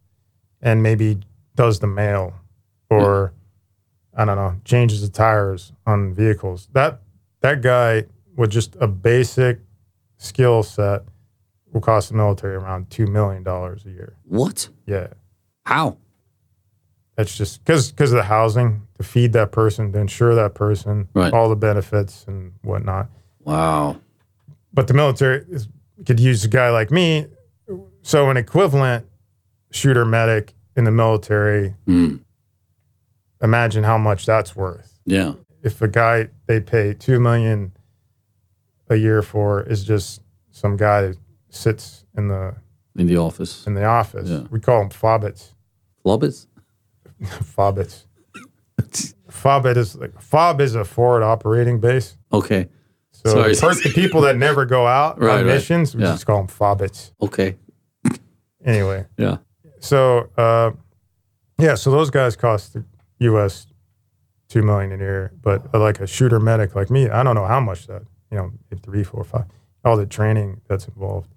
and maybe does the mail or I don't know, changes the tires on vehicles. That that guy with just a basic skill set will cost the military around two million dollars a year. What? Yeah. How? That's just because because of the housing to feed that person, to insure that person, Right. all the benefits and whatnot. Wow. But the military is, could use a guy like me. So an equivalent shooter medic in the military. Mm. Imagine how much that's worth. Yeah. If a guy they pay two million a year for is just some guy that sits in the In the office. in the office, Yeah. we call them fobbits. Flobbits? fobbits. Fobbit is like fob is a forward operating base. Okay. So Sorry. first, the people that never go out Right, on right. missions, we Yeah. just call them fobbits. Okay. Anyway, Yeah. so uh, yeah, so those guys cost the U.S. two million a year, but uh, like a shooter medic like me, I don't know how much that you know, three, four, five, all the training that's involved,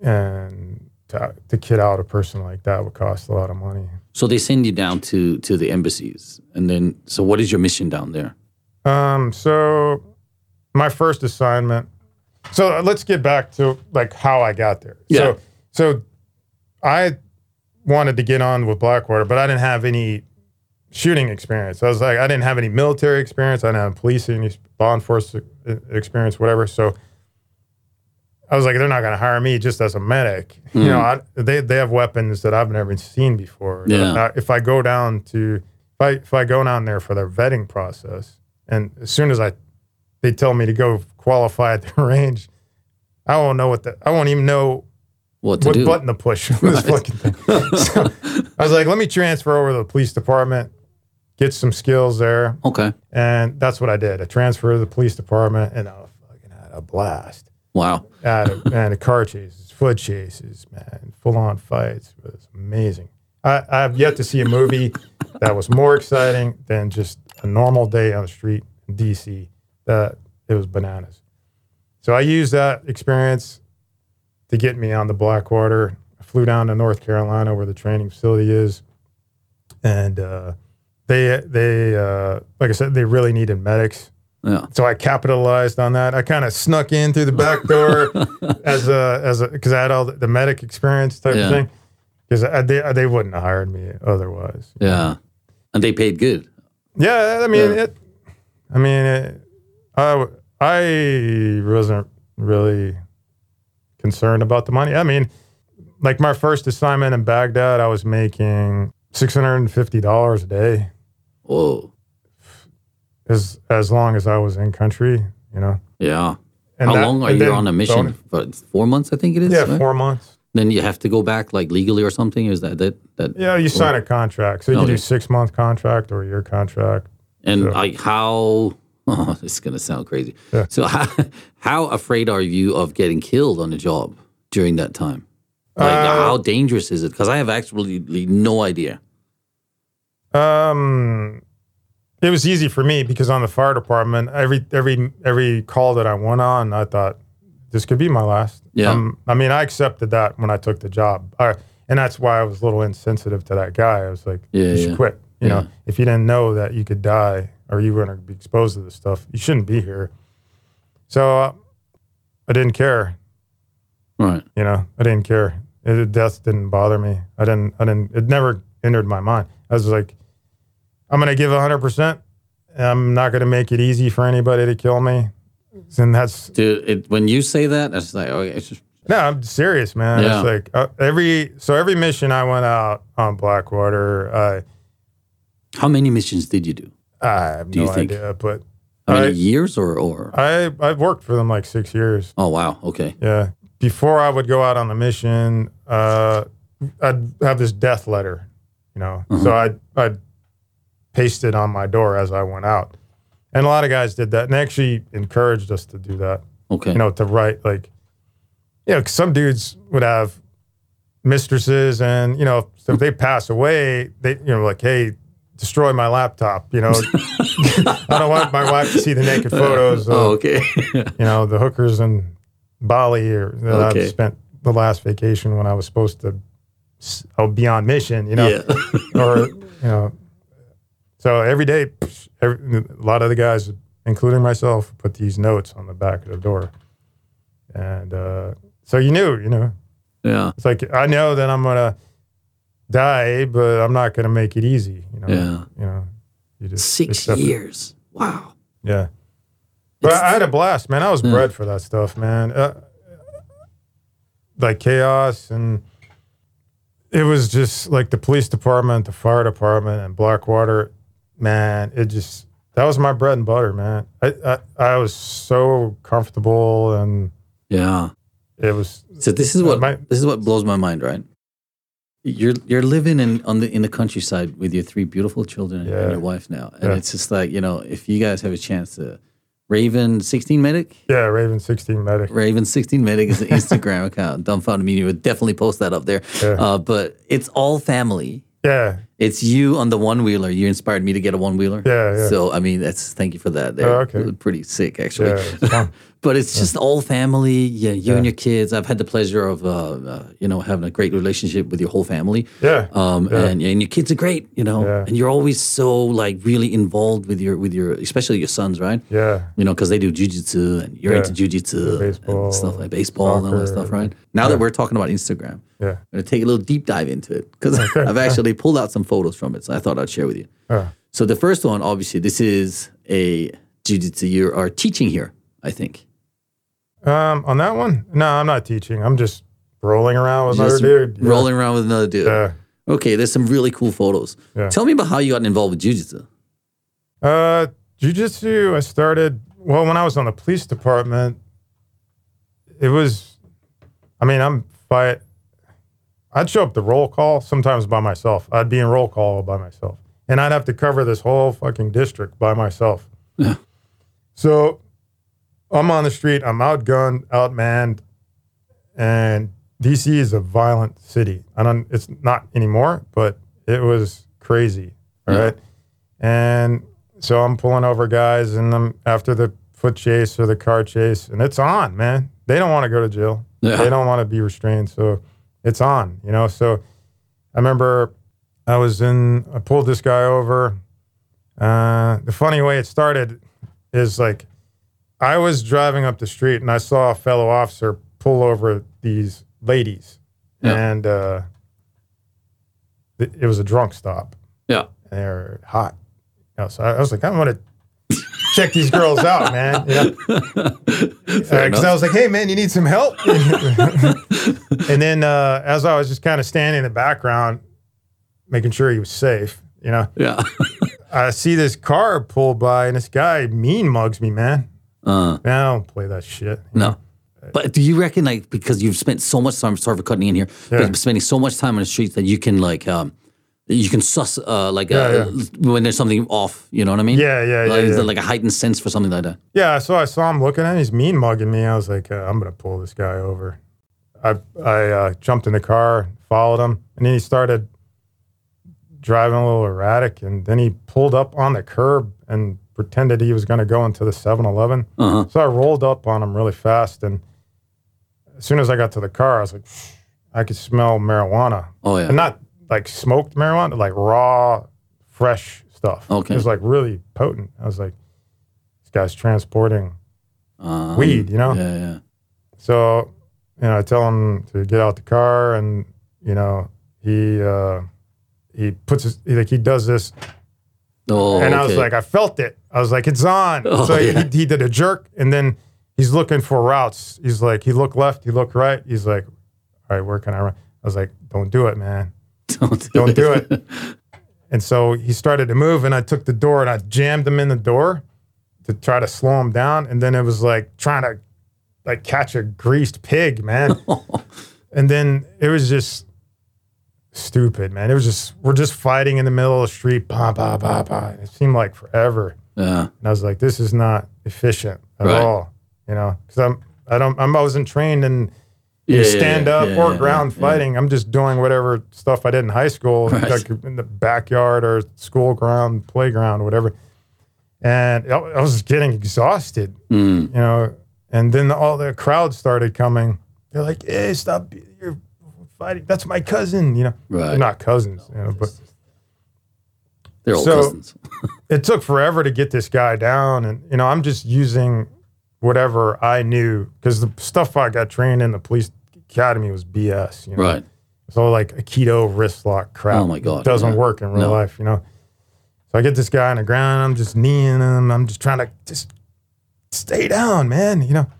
and to, to kit out a person like that would cost a lot of money. So they send you down to to the embassies, and then so what is your mission down there? Um, so my first assignment. So let's get back to like how I got there. Yeah. So so I wanted to get on with Blackwater, but I didn't have any shooting experience. I was like, I didn't have any military experience. I didn't have policing, law enforcement experience, whatever. So I was like, they're not going to hire me just as a medic. You know, hmm. I, they they have weapons that I've never seen before. Yeah. If I go down to if I if I go down there for their vetting process, and as soon as I they tell me to go qualify at the range, I won't know what the I won't even know What to what button to push on this fucking thing. so I was like, let me transfer over to the police department, get some skills there, Okay. and that's what I did. I transferred to the police department, and I fucking had a blast. Wow. Man, the car chases, foot chases, man, full on fights. It was amazing. I, I've yet to see a movie that was more exciting than just a normal day on the street in DC. That it was bananas. So I used that experience to get me on the Blackwater. I flew down to North Carolina where the training facility is, and uh, they they uh, like I said they really needed medics. Yeah. So I capitalized on that. I kind of snuck in through the back door as a as a because I had all the, the medic experience type Yeah. of thing. Because they they wouldn't have hired me otherwise. Yeah. And they paid good. Yeah, I mean Yeah. it. I mean, it, I I wasn't really concerned about the money. I mean, like my first assignment in Baghdad, I was making six hundred and fifty dollars a day. Whoa. As as long as I was in country, you know. Yeah. And How that- long are you on a mission? For four months, I think it is. Yeah, right? four months. Then you have to go back like legally or something. Is that that that? Yeah, you sign a contract. So you can do six month contract or a year contract. And So- like how? Oh, this is gonna sound crazy. Yeah. So how how afraid are you of getting killed on the job during that time? Like Uh, how dangerous is it? Because I have absolutely no idea. Um, it was easy for me because on the fire department, every every every call that I went on, I thought this could be my last. Yeah. Um, I mean, I accepted that when I took the job, I, and that's why I was a little insensitive to that guy. I was like, Yeah, you should yeah. quit. You Yeah. know, if you didn't know that you could die or you were going to be exposed to this stuff, you shouldn't be here. So uh, I didn't care. Right. You know, I didn't care. It, death didn't bother me. I didn't. I didn't. It never entered my mind. I was like, I'm gonna give 100. percent I'm not gonna make it easy for anybody to kill me. And that's Dude, it, when you say that, it's like okay, it's just no. I'm serious, man. Yeah. It's like uh, every so every mission I went out on Blackwater, I how many missions did you do? I have Do you no think? idea, but How many I- years or or? I I've worked for them like six years. Oh wow. Okay. Yeah. Before I would go out on the mission, uh, I'd have this death letter, you know. So I'd I'd paste it on my door as I went out, and a lot of guys did that, and they actually encouraged us to do that. Okay. You know, to write like, you know, 'cause some dudes would have mistresses, and you know, so if they pass away, they you know like, hey, destroy my laptop. You know, I don't want my wife to see the naked photos. Of, oh, okay. you know, the hookers in Bali or that Okay. I've spent the last vacation when I was supposed to I'll oh, be on mission, you know, yeah. or you know. So every day, psh, every, a lot of the guys, including myself, put these notes on the back of the door, and uh, so you knew, you know, yeah. it's like I know that I'm gonna die, but I'm not gonna make it easy, you know. Yeah. You know, you just Six accept it. years. Wow. Yeah. But I had a blast, man. I was Yeah. bred for that stuff, man. Uh, like chaos and it was just like the police department, the fire department, and Blackwater. Man, it just that was my bread and butter, man. I I, I was so comfortable and Yeah. it was So this is what my- this is what blows my mind, right? You're you're living in on the in the countryside with your three beautiful children and your wife now, and Yeah. it's just like you know if you guys have a chance to, Raven sixteen medic, yeah, Raven sixteen medic. Raven sixteen medic is an Instagram account. Dumbfounded Media would definitely post that up there. Yeah. Uh, but it's all family. Yeah. It's you on the one wheeler. You inspired me to get a one wheeler. Yeah, yeah. So I mean, that's thank you for that. They're Oh, okay. pretty sick actually. Yeah. But it's just all family. Yeah, you Yeah. and your kids. I've had the pleasure of, uh, uh, you know, having a great relationship with your whole family. Yeah. Um, Yeah. and and your kids are great. You know, Yeah. and you're always so like really involved with your with your, especially your sons, right? Yeah. You know, because they do jujitsu and you're Yeah. into jujitsu Baseball, and stuff like baseball and all that stuff, right? Now that we're talking about Instagram, Yeah. I'm gonna take a little deep dive into it because I've actually pulled out some photos from it, so I thought I'd share with you. So the first one, obviously, this is a jujitsu you are teaching here, I think. Um, on that one, no, I'm not teaching. I'm just rolling around with Just another dude. Yeah. rolling around with another dude. Yeah. Okay, there's some really cool photos. Yeah. Tell me about how you got involved with jujitsu. Uh, jujitsu. I started well when I was on the police department. It was, I mean, I'm fight. I'd show up to roll call sometimes by myself. I'd be in roll call by myself, and I'd have to cover this whole fucking district by myself. Yeah. So, I'm on the street. I'm outgunned, outmanned, and DC is a violent city. I don't. It's not anymore, but it was crazy. All Yeah. right, and so I'm pulling over guys, and I'm after the foot chase or the car chase, and it's on, man. They don't want to go to jail. Yeah. They don't want to be restrained, so it's on, you know. So I remember I was in, I pulled this guy over. Uh, the funny way it started is like I was driving up the street and I saw a fellow officer pull over these ladies, Yeah. and uh, it, it was a drunk stop Yeah. and they're hot. You know, so I, I was like, I'm gonna check these girls out, man. You know? Because I was like, hey, man, you need some help? and then uh, as I was just kind of standing in the background, making sure he was safe, you know, Yeah. I see this car pull by and this guy mean mugs me, man. Uh, I don't play that shit. no. But do you reckon, like, because you've spent so much time, sorry for cutting in here, Yeah. you've spending so much time on the streets that you can, like, um, you can suss, uh, like, uh, when there's something off, you know what I mean? Yeah, yeah, yeah, Like, is yeah. there, like a heightened sense for something like that. Yeah, so I saw him looking at me. He's mean mugging me. I was like, uh, I'm gonna pull this guy over. I I uh, jumped in the car, followed him, and then he started driving a little erratic. And then he pulled up on the curb and pretended he was gonna go into the 7-Eleven. Uh huh. So I rolled up on him really fast, and as soon as I got to the car, I was like, I could smell marijuana, Oh, yeah. and not like smoked marijuana, like raw, fresh stuff. Okay. it was like really potent. I was like, this guy's transporting Um, weed, you know? Yeah, yeah. So, you know, I tell him to get out the car and, you know, he uh he puts his he, like he does this Oh, and I was like, I felt it. I was like, it's on. Oh, so yeah. he, he did a jerk and then he's looking for routes. He's like, he looked left, he looked right. He's like, All right, where can I run? I was like, Don't do it, man. don't do Don't do it. And so he started to move and I took the door and I jammed him in the door. to try to slow him down, and then it was like trying to like catch a greased pig, man. and then it was just stupid, man. It was just we're just fighting in the middle of the street, bah bah bah bah. It seemed like forever, Yeah. and I was like, this is not efficient at Right. all, you know, because I'm I don't I'm, I wasn't trained in Yeah, stand yeah, up yeah, or ground fighting. I'm just doing whatever stuff I did in high school, Right. like in the backyard or school ground, playground, whatever. And I I was getting exhausted, Mm. you know. And then all the crowd started coming. They're like, "Hey, stop! You're fighting. That's my cousin." You know, Right. they're not cousins, you know. But They're all So- cousins. it took forever to get this guy down, and you know, I'm just using whatever I knew because the stuff I got trained in the police academy was BS. You know? Right. So like a keto wrist lock crap. Oh my God, doesn't yeah. work in real No. life, you know. So I get this guy on the ground. I'm just kneeing him. I'm just trying to just stay down, man. You know.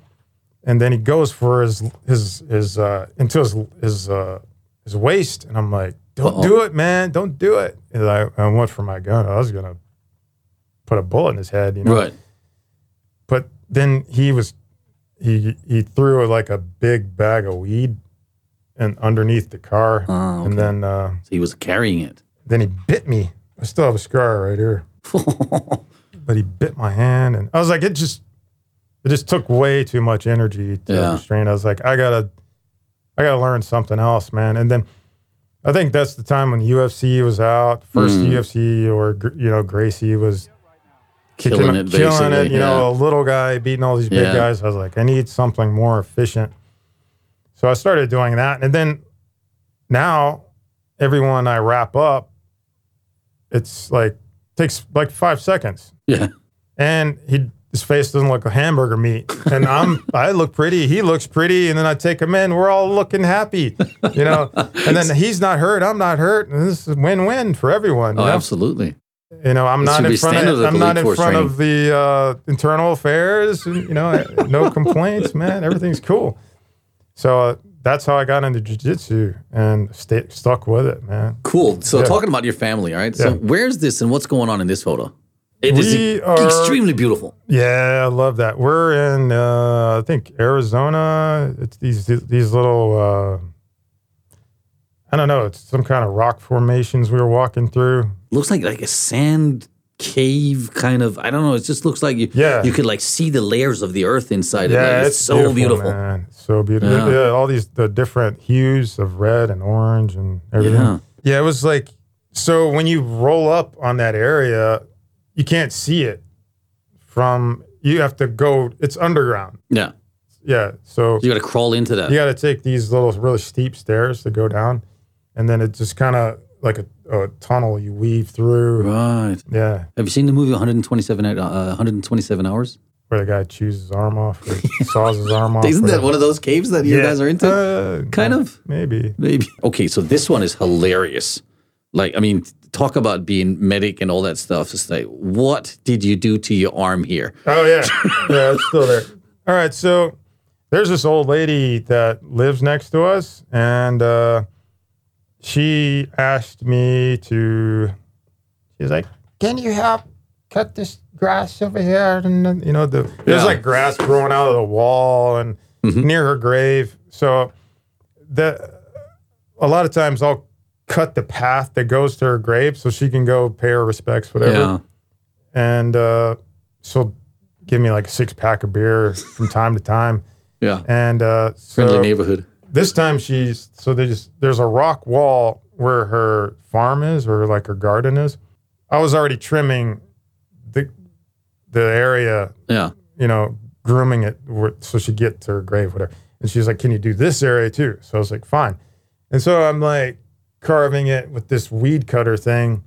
And then he goes for his his his uh into his his uh his waist, and I'm like, "Don't Uh-oh. do it, man! Don't do it!" And I, I went for my gun. I was gonna put a bullet in his head, you know. Right. But then he was he he threw like a big bag of weed and underneath the car, Oh, and then uh, So he was carrying it. then he bit me. I still have a scar right here, but he bit my hand, and I was like, it just it just took way too much energy to Yeah. restrain. I was like, I gotta I gotta learn something else, man. And then I think that's the time when UFC was out, first Mm. UFC, or you know Gracie was kicking Killing it, killing it. You know, a little guy beating all these big Yeah. guys. I was like, I need something more efficient. So I started doing that, and then now everyone I wrap up, it's like takes like five seconds, Yeah. and he his face doesn't look like a hamburger meat, and I'm I look pretty, he looks pretty, and then I take him in, we're all looking happy, you know, and then he's not hurt, I'm not hurt, and this is win win for everyone. Oh, you know? absolutely. You know, I'm not in front of I'm not in front of the uh, internal affairs. and, You know, no complaints, man. Everything's cool. So uh, that's how I got into jujitsu and stay, stuck with it, man. Cool. So Yeah. talking about your family, all right? So Yeah. where's this and what's going on in this photo? It is We e- are- extremely beautiful. Yeah, I love that. We're in, uh, I think Arizona. It's these these little, uh, I don't know. It's some kind of rock formations we were walking through. Looks like like a sand cave kind of. I don't know. It just looks like you. Yeah. You could like see the layers of the earth inside Yeah, it. Like, it's, so beautiful. man. So beautiful. Yeah. Yeah. all these the different hues of red and orange and everything. Yeah. Yeah. it was like so when you roll up on that area, you can't see it from. You have to go. It's underground. Yeah. Yeah, so You got to crawl into that. you got to take these little really steep stairs to go down, and then it just kind of like a, a tunnel you weave through. Right. Yeah, Have you seen the movie 127 uh, 127 hours? where the guy chews his arm off, or saws his arm off. Isn't that whatever. one of those caves that you Yeah. guys are into? Uh, kind of. maybe. Maybe. Okay, so this one is hilarious. Like, I mean, talk about being medic and all that stuff. It's like, what did you do to your arm here? Oh yeah, yeah, it's still there. All right, so there's this old lady that lives next to us, and uh, she asked me to. She's like, "Can you help cut this grass over here?" And then, you know, the there's Yeah. like grass growing out of the wall and near her grave. So the a lot of times I'll cut the path that goes to her grave so she can go pay her respects, whatever Yeah. and uh, she'll give me like a six pack of beer from time to time. Yeah. And uh, Friendly so neighborhood. this time she's so there's there's a rock wall where her farm is or like her garden is. I was already trimming the the area, Yeah. you know, grooming it so she get to her grave, whatever. And she's like, "Can you do this area too?" So I was like, "Fine." And so I'm like carving it with this weed cutter thing,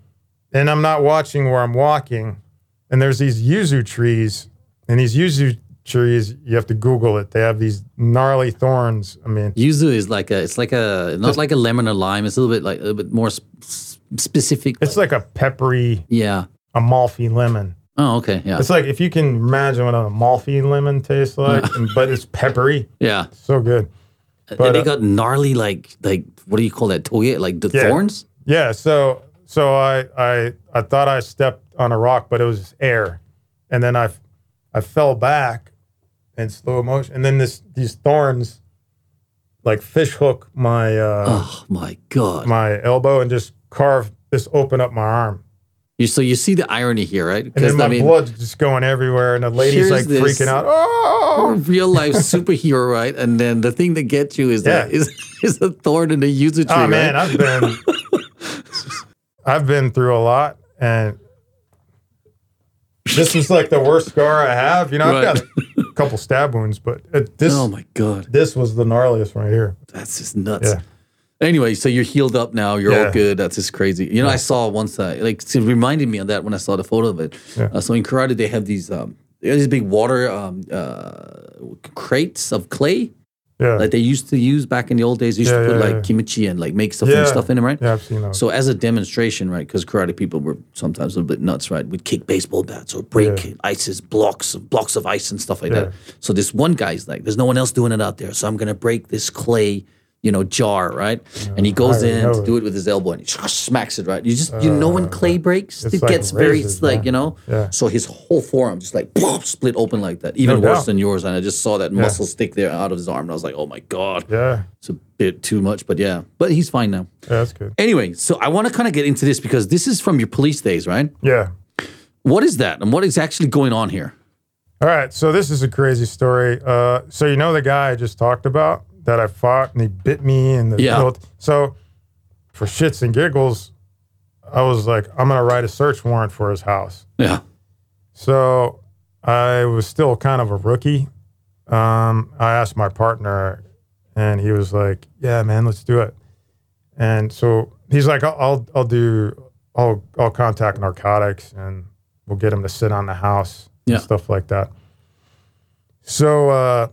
and I'm not watching where I'm walking. And there's these yuzu trees, and these yuzu trees, you have to Google it. They have these gnarly thorns. I mean, Yuzu is like a, it's like a, not like a lemon or lime. It's a little bit like, a little bit more sp- specific. it's like a peppery yeah. Amalfi lemon. Oh, okay. Yeah. It's like if you can imagine what an Amalfi lemon tastes like, and, but it's peppery. Yeah. So good. And they uh, got gnarly, like, like, what do you call that? Toye? Like the Yeah. thorns? Yeah, so so I I I thought I stepped on a rock, but it was air, and then I I fell back in slow motion, and then this these thorns like fish hook my uh, Oh my god! my elbow and just carve this open up my arm. You so you see the irony here, right? And then my blood's just going everywhere, and the lady's like freaking out. Oh, real life superhero, right? And then the thing that gets you is that Yeah. is is a thorn in the user tree, oh man, right? I've been I've been through a lot, and this is like the worst scar I have. You know, I've got a couple stab wounds, but it, this Oh my god, this was the gnarliest right here. that's just nuts. Yeah. Anyway, so you're healed up now. You're all good. That's just crazy. You know, I saw once, that like, it reminded me of that when I saw the photo of it. Yeah. Uh, so in karate, they have these um, these big water um, uh, crates of clay Yeah, that they used to use back in the old days. They used Yeah, to put yeah, like yeah. kimchi and like make stuff and stuff in them, right? yeah, I've seen those. So as a demonstration, right? Because karate people were sometimes a little bit nuts, right? Would kick baseball bats or break Yeah. ices, blocks of blocks of ice and stuff like Yeah. that. So this one guy's like, "There's no one else doing it out there, so I'm gonna break this clay." You know, jar, right? and he goes in to it. do it with his elbow and he smacks it, right? You just, you know, when clay breaks, it like gets very, razors, like, man. you know? Yeah. So his whole forearm just like poof, split open like that, even No worse doubt. than yours. And I just saw that muscle stick there out of his arm. And I was like, oh my God, yeah, it's a bit too much, but yeah. But he's fine now. yeah, that's good. Anyway, so I want to kind of get into this because this is from your police days, right? Yeah. What is that, and what is actually going on here? All right, so this is a crazy story. Uh, so you know the guy I just talked about that I fought and he bit me and the Yeah. so for shits and giggles, I was like, I'm gonna write a search warrant for his house. Yeah, So I was still kind of a rookie. Um, I asked my partner, and he was like, "Yeah, man, let's do it." And so he's like, "I'll, I'll, I'll do, I'll, I'll contact narcotics, and we'll get him to sit on the house Yeah. and stuff like that." So uh,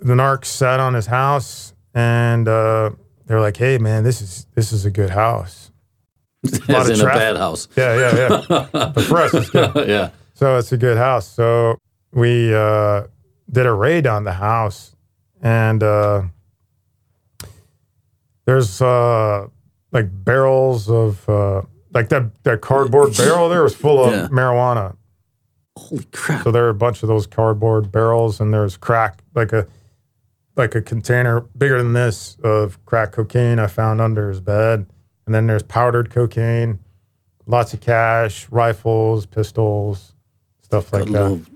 the narcs sat on his house, and uh, they're like, "Hey, man, this is this is a good house." lot as of in a traffic. bad house. Yeah, yeah, yeah. but for us, it's good. yeah, So it's a good house. So we uh, did a raid on the house, and uh, there's uh, like barrels of uh, like that that cardboard barrel there was full of Yeah. marijuana. holy crap! So there are a bunch of those cardboard barrels, and there's crack like a like a container bigger than this of crack cocaine I found under his bed, and then there's powdered cocaine, lots of cash, rifles, pistols, stuff Got like a that.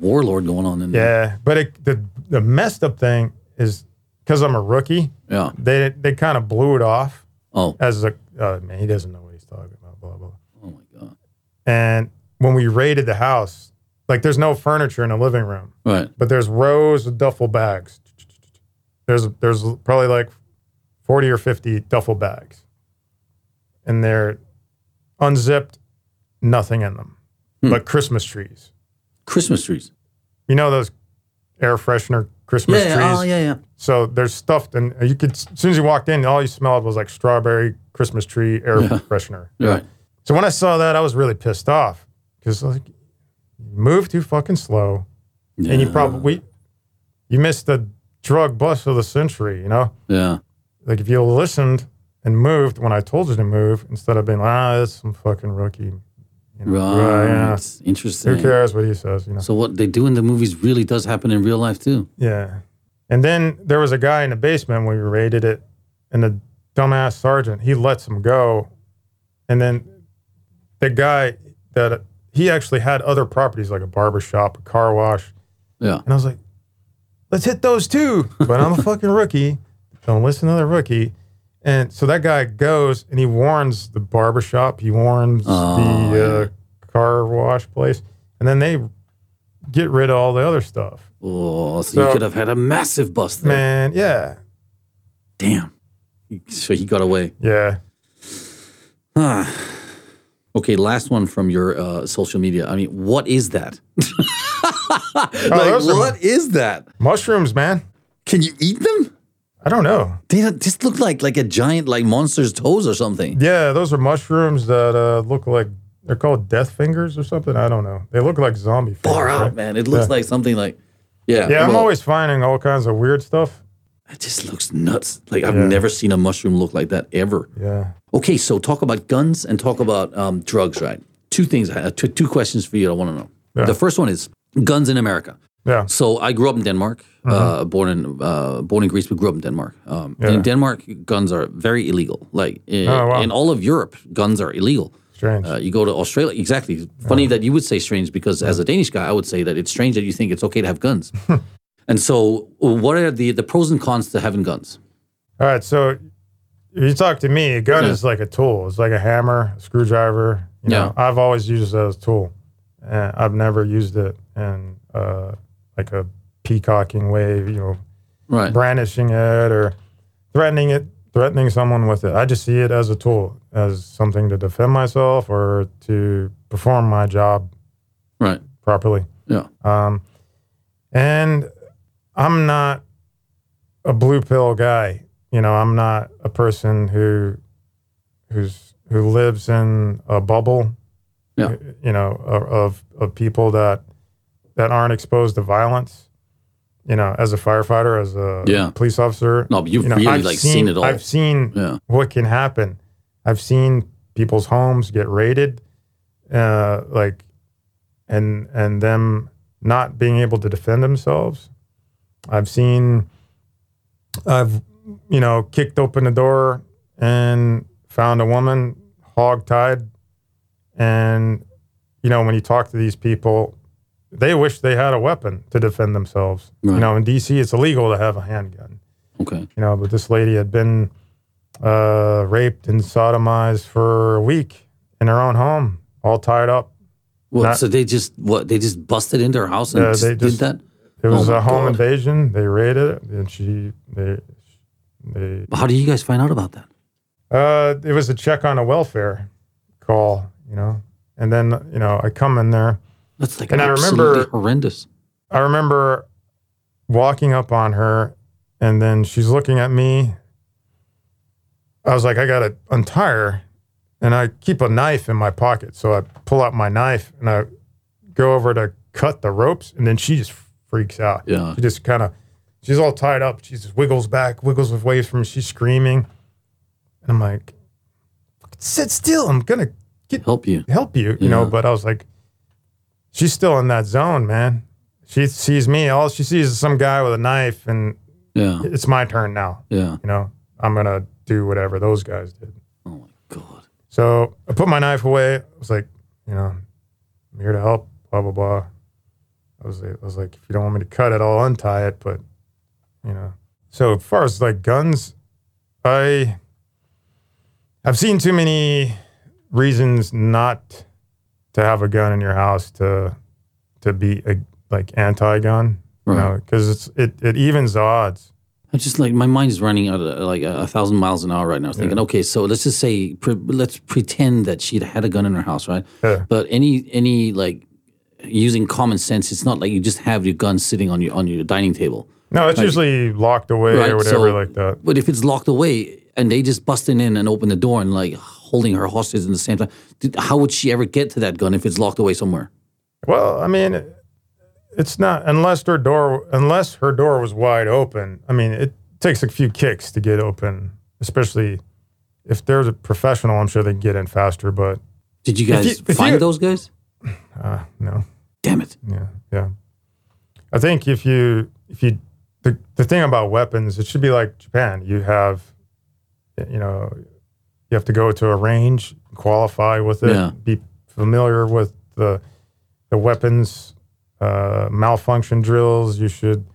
warlord going on in there. Yeah, but it, the the messed up thing is because I'm a rookie, Yeah. they they kind of blew it off Oh, as a uh, man. He doesn't know what he's talking about. Blah blah. oh my god. And when we raided the house, like there's no furniture in the living room, Right. but there's rows of duffel bags. There's there's probably like forty or fifty duffel bags, and they're unzipped, nothing in them, Hmm. but Christmas trees. Christmas trees. You know those air freshener Christmas Yeah. trees. yeah. Oh, yeah. Yeah. So there's stuffed, and you could as soon as you walked in, all you smelled was like strawberry Christmas tree air Yeah. freshener. Right. So when I saw that, I was really pissed off because like you move too fucking slow, and you probably you missed the drug bust of the century. You know, Yeah. like if you listened and moved when I told you to move instead of being like, ah, that's some fucking rookie. You know, Right. yeah. Interesting. Who cares what he says? You know. So what they do in the movies really does happen in real life too. Yeah. And then there was a guy in the basement when we raided it, and the dumbass sergeant, he lets him go. And then the guy that he actually had other properties like a barber shop, a car wash. Yeah. And I was like, let's hit those too. But I'm a fucking rookie. Don't listen to the rookie. And so that guy goes and he warns the barbershop, he warns Oh, the uh, car wash place, and then they get rid of all the other stuff. Oh, so, you could have had a massive bust there. Man, yeah. Damn. So he got away. Yeah. Ah. Okay, last one from your uh, social media. I mean, what is that? like, those are- what is that? Mushrooms, man. Can you eat them? I don't know. They just look like like a giant like monster's toes or something. Yeah, those are mushrooms that uh, look like they're called death fingers or something. I don't know. They look like zombie fingers. Far out, right? man. It looks Yeah. like something like yeah. Yeah, I'm well, always finding all kinds of weird stuff. It just looks nuts. Like I've Yeah. never seen a mushroom look like that ever. Yeah. Okay, so talk about guns and talk about um, drugs, right? Two things. I two, two questions for you. I want to know. Yeah. The first one is guns in America. Yeah. So I grew up in Denmark, uh, born in uh, born in Greece, but grew up in Denmark. Um, Yeah. In Denmark, guns are very illegal. Like in, Oh, wow. in all of Europe, guns are illegal. Strange. Uh, you go to Australia, exactly. Funny that you would say strange because as a Danish guy, I would say that it's strange that you think it's okay to have guns. and so, what are the the pros and cons to having guns? All right. So if you talk to me, a gun Yeah. is like a tool. It's like a hammer, a screwdriver. You know, I've always used it as a tool. And I've never used it in uh, like a peacocking way, you know, Right. brandishing it or threatening it, threatening someone with it. I just see it as a tool, as something to defend myself or to perform my job Right. properly. Yeah. Um, and I'm not a blue pill guy. You know, I'm not a person who who's who lives in a bubble. Yeah. You know, of of people that that aren't exposed to violence. You know, as a firefighter, as a Yeah. police officer. No, but you've you know, really I've like seen, it all. I've seen yeah. what can happen. I've seen people's homes get raided, uh, like, and and them not being able to defend themselves. I've seen, I've you know kicked open the door and found a woman hog-tied, and you know when you talk to these people, they wish they had a weapon to defend themselves. Right. You know, in DC, it's illegal to have a handgun Okay. you know, but this lady had been uh, raped and sodomized for a week in her own home, all tied up. Well, Not- so they just what they just busted into her house and just they did that. It was Oh a home God. invasion. They raided it, and she they they How do you guys find out about that? uh, it was a check on a welfare call, you know, and then you know I come in there. That's like And I remember- horrendous. I remember walking up on her, and then she's looking at me. I was like, I got to untie her. And I keep a knife in my pocket. So I pull out my knife and I go over to cut the ropes. And then she just freaks out. Yeah. She just kind of, she's all tied up. She just wiggles back, wiggles away from me. She's screaming. And I'm like, sit still. I'm going to get Help you. help you, you know. But I was like, she's still in that zone, man. She sees me. All she sees is some guy with a knife, and Yeah. it's my turn now. Yeah. You know, I'm gonna do whatever those guys did. Oh my god. So I put my knife away. I was like, you know, I'm here to help. Blah blah blah. I was, I was like, if you don't want me to cut it, I'll untie it. But you know, so as far as like guns, I I've seen too many reasons not to have a gun in your house to to be a, like anti-gun. You Right. know, because it's it it evens odds. I just like my mind is running out of like a, a thousand miles an hour right now. Thinking, okay, so let's just say, pre- let's pretend that she'd had a gun in her house, right? Yeah. But any any like using common sense, it's not like you just have your gun sitting on your on your dining table. No, it's usually locked away Right, or whatever so- like that. But if it's locked away and they just busting in and open the door and like holding her hostage at the same time, how would she ever get to that gun if it's locked away somewhere? Well, I mean, it's not unless her door unless her door was wide open. I mean, it takes a few kicks to get open, especially if there's a professional. I'm sure they can get in faster, but Did you guys you- find you- those guys? uh, no, Damn it! yeah, yeah. I think if you if you the the thing about weapons, it should be like Japan. You have, you know, you have to go to a range, qualify with it, Yeah. be familiar with the the weapons uh, malfunction drills. You should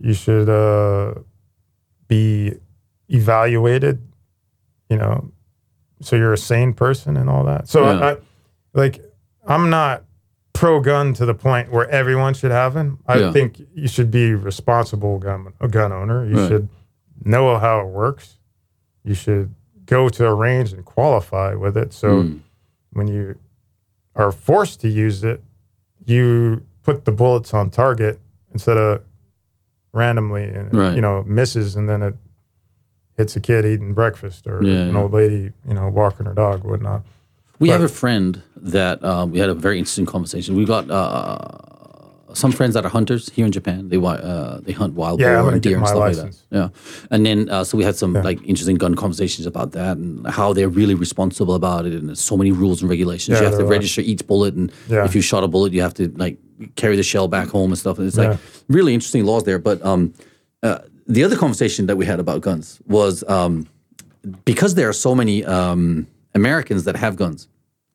you should uh, be evaluated. You know, so you're a sane person and all that. So Yeah. I, like, I'm not pro gun to the point where everyone should have them. I Yeah. think you should be responsible gun a gun owner. You Right. should know how it works. You should go to a range and qualify with it. So Mm. when you are forced to use it, you put the bullets on target instead of randomly and Right. you know misses and then it hits a kid eating breakfast or Yeah, an yeah. old lady you know walking her dog whatnot We But- have a friend that uh, we had a very interesting conversation. We got uh, some friends that are hunters here in Japan. They uh, they hunt wild Yeah, boar and deer and stuff license. like that. Yeah, and then uh, so we had some like interesting gun conversations about that and how they're really responsible about it. And there's so many rules and regulations. Yeah, you have to are. register each bullet, and Yeah. if you shot a bullet, you have to like carry the shell back home and stuff. And it's like really interesting laws there. But um, uh, the other conversation that we had about guns was um, because there are so many um, Americans that have guns,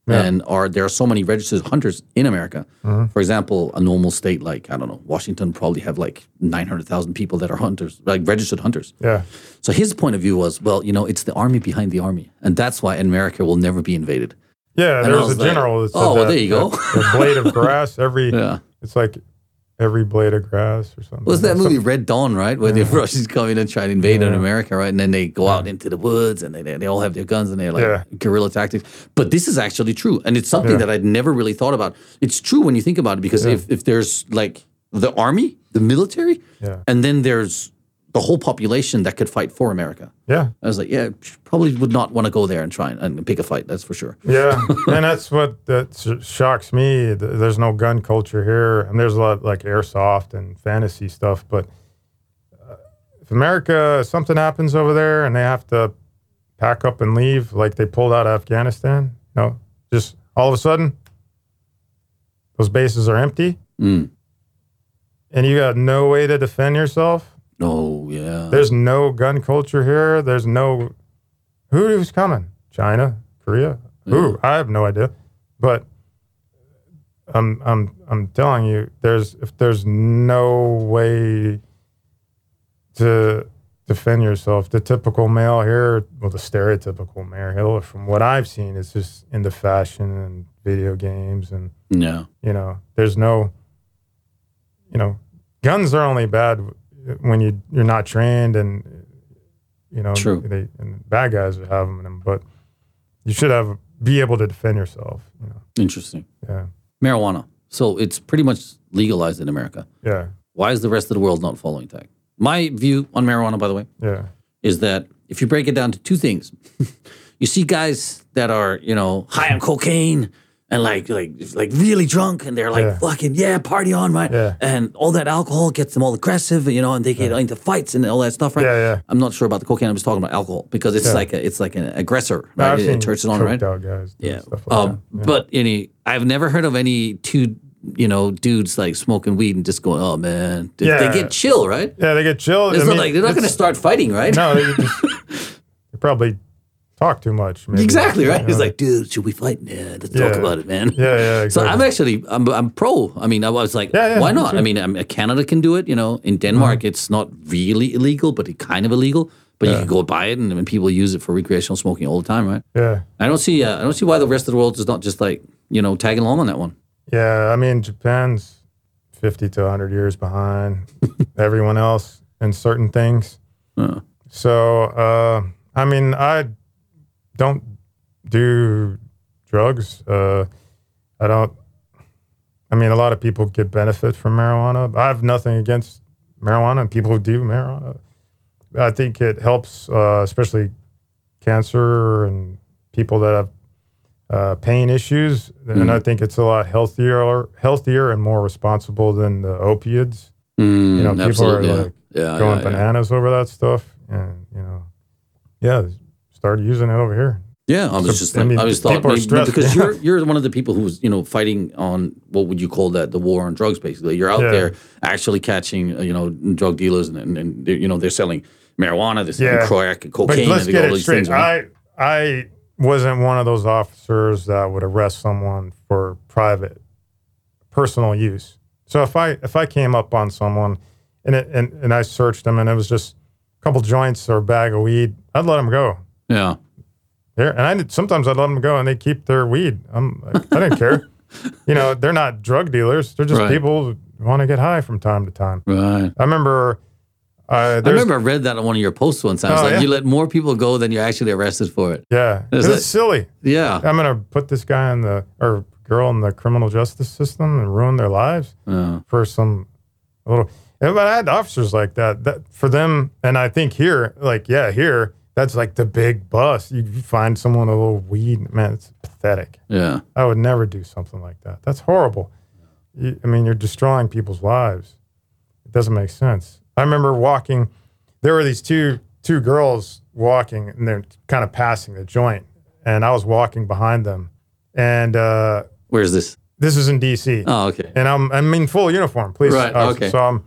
and are there are so many registered hunters in America. Mm-hmm. For example, a normal state like I don't know Washington probably have like nine hundred thousand people that are hunters, like registered hunters. Yeah. So his point of view was, well, you know, it's the army behind the army, and that's why America will never be invaded. Yeah, I there was was a like, general that said oh, well, that, there you go. a blade of grass, every Yeah. it's like every blade of grass or something. Was that Some- movie Red Dawn, right? Where the Russians come in and try to invade in America, right? And then they go out into the woods and they, they, all have their guns and they're like Yeah. guerrilla tactics. But this is actually true. And it's something Yeah. that I'd never really thought about. It's true when you think about it because if, if there's like the army, the military, Yeah. and then there's the whole population that could fight for America. Yeah. I was like, yeah, probably would not want to go there and try and, and pick a fight. That's for sure. Yeah, and that's what that sh- shocks me. There's no gun culture here, and there's a lot like airsoft and fantasy stuff. But uh, if America, something happens over there, and they have to pack up and leave, like they pulled out of Afghanistan, you know, just all of a sudden, those bases are empty, Mm. and you got no way to defend yourself. Oh, yeah. There's no gun culture here. There's no who's coming? China, Korea? Who? I have no idea. But I'm I'm I'm telling you, there's if there's no way to defend yourself, the typical male here, well, the stereotypical male here, from what I've seen, is just into fashion and video games and yeah. you know there's no you know guns are only bad when you you're not trained and you know True. they and bad guys would have them in them but you should have be able to defend yourself you know Interesting. yeah Marijuana. So it's pretty much legalized in America. yeah Why is the rest of the world not following that? My view on marijuana, by the way, yeah is that if you break it down to two things, you see guys that are, you know, high on cocaine and like like like really drunk and they're like Yeah. fucking yeah, party on, right? Yeah. And all that alcohol gets them all aggressive, you know, and they get into fights and all that stuff, right? Yeah, yeah. I'm not sure about the cocaine. I'm just talking about alcohol because it's Yeah. like a, it's like an aggressor, right? It, it turns it on, right? guys Yeah. like um. But any, I've never heard of any two, you know, dudes like smoking weed and just going, "Oh man," they, they get chill, right? yeah they get chilled It's I not mean, like they're not going to start fighting, right? no they, just, they probably talk too much maybe. exactly right. It's know? like, dude, should we fight? Yeah, let's talk about it, man. yeah yeah So. I'm actually I'm, I'm pro. I mean, I was like, Yeah, yeah, why not? too. I mean, um, Canada can do it. You know, in Denmark, Uh-huh. it's not really illegal, but it kind of illegal. But you can go buy it, and, and people use it for recreational smoking all the time, right? yeah I don't see. Uh, I don't see why the rest of the world is not just like you know tagging along on that one. Yeah, I mean Japan's fifty to hundred years behind everyone else in certain things. Uh, So, uh, I mean, I don't do drugs. Uh, I don't. I mean, a lot of people get benefit from marijuana. I have nothing against marijuana and people who do marijuana. I think it helps, uh, especially cancer and people that have uh, pain issues. And I think it's a lot healthier, healthier and more responsible than the opiates mm, you know, people are yeah. like yeah, going yeah. bananas over that stuff, and you know, yeah, started using it over here. Yeah, I was So, just I like, I, was thought maybe- because yeah. you're you're one of the people who's you know fighting on what would you call that the war on drugs basically. You're out Yeah. there actually catching uh, you know drug dealers and, and, and you know they're selling marijuana, they're selling Yeah. crack and But cocaine let's and get all it these straight. things. Right? I I wasn't one of those officers that would arrest someone for private, personal use. So if I if I came up on someone and it, and and I searched them and it was just a couple joints or a bag of weed, I'd let them go. Yeah, There, and I did, sometimes I'd let them go and they keep their weed. I'm, like, I didn't care. You know, they're not drug dealers. They're just Right. people who want to get high from time to time. right. I remember. Uh, I remember I read that on one of your posts one time. It's Oh, like yeah. you let more people go than you're actually arrested for it. Yeah, it's it- silly. Yeah, I'm gonna put this guy in the or girl in the criminal justice system and ruin their lives yeah, for some little. and But I had officers like that. That for them, and I think here, like yeah, here that's like the big bust. You find someone a little weed, man, it's pathetic. yeah. I would never do something like that. That's horrible. You, I mean, you're destroying people's lives. It doesn't make sense. I remember walking. There were these two two girls walking, and they're kind of passing the joint, and I was walking behind them, and uh, Where's this? this is in D.C. Oh, okay. and I'm I'm in full uniform, please. Right, officer. okay. So I'm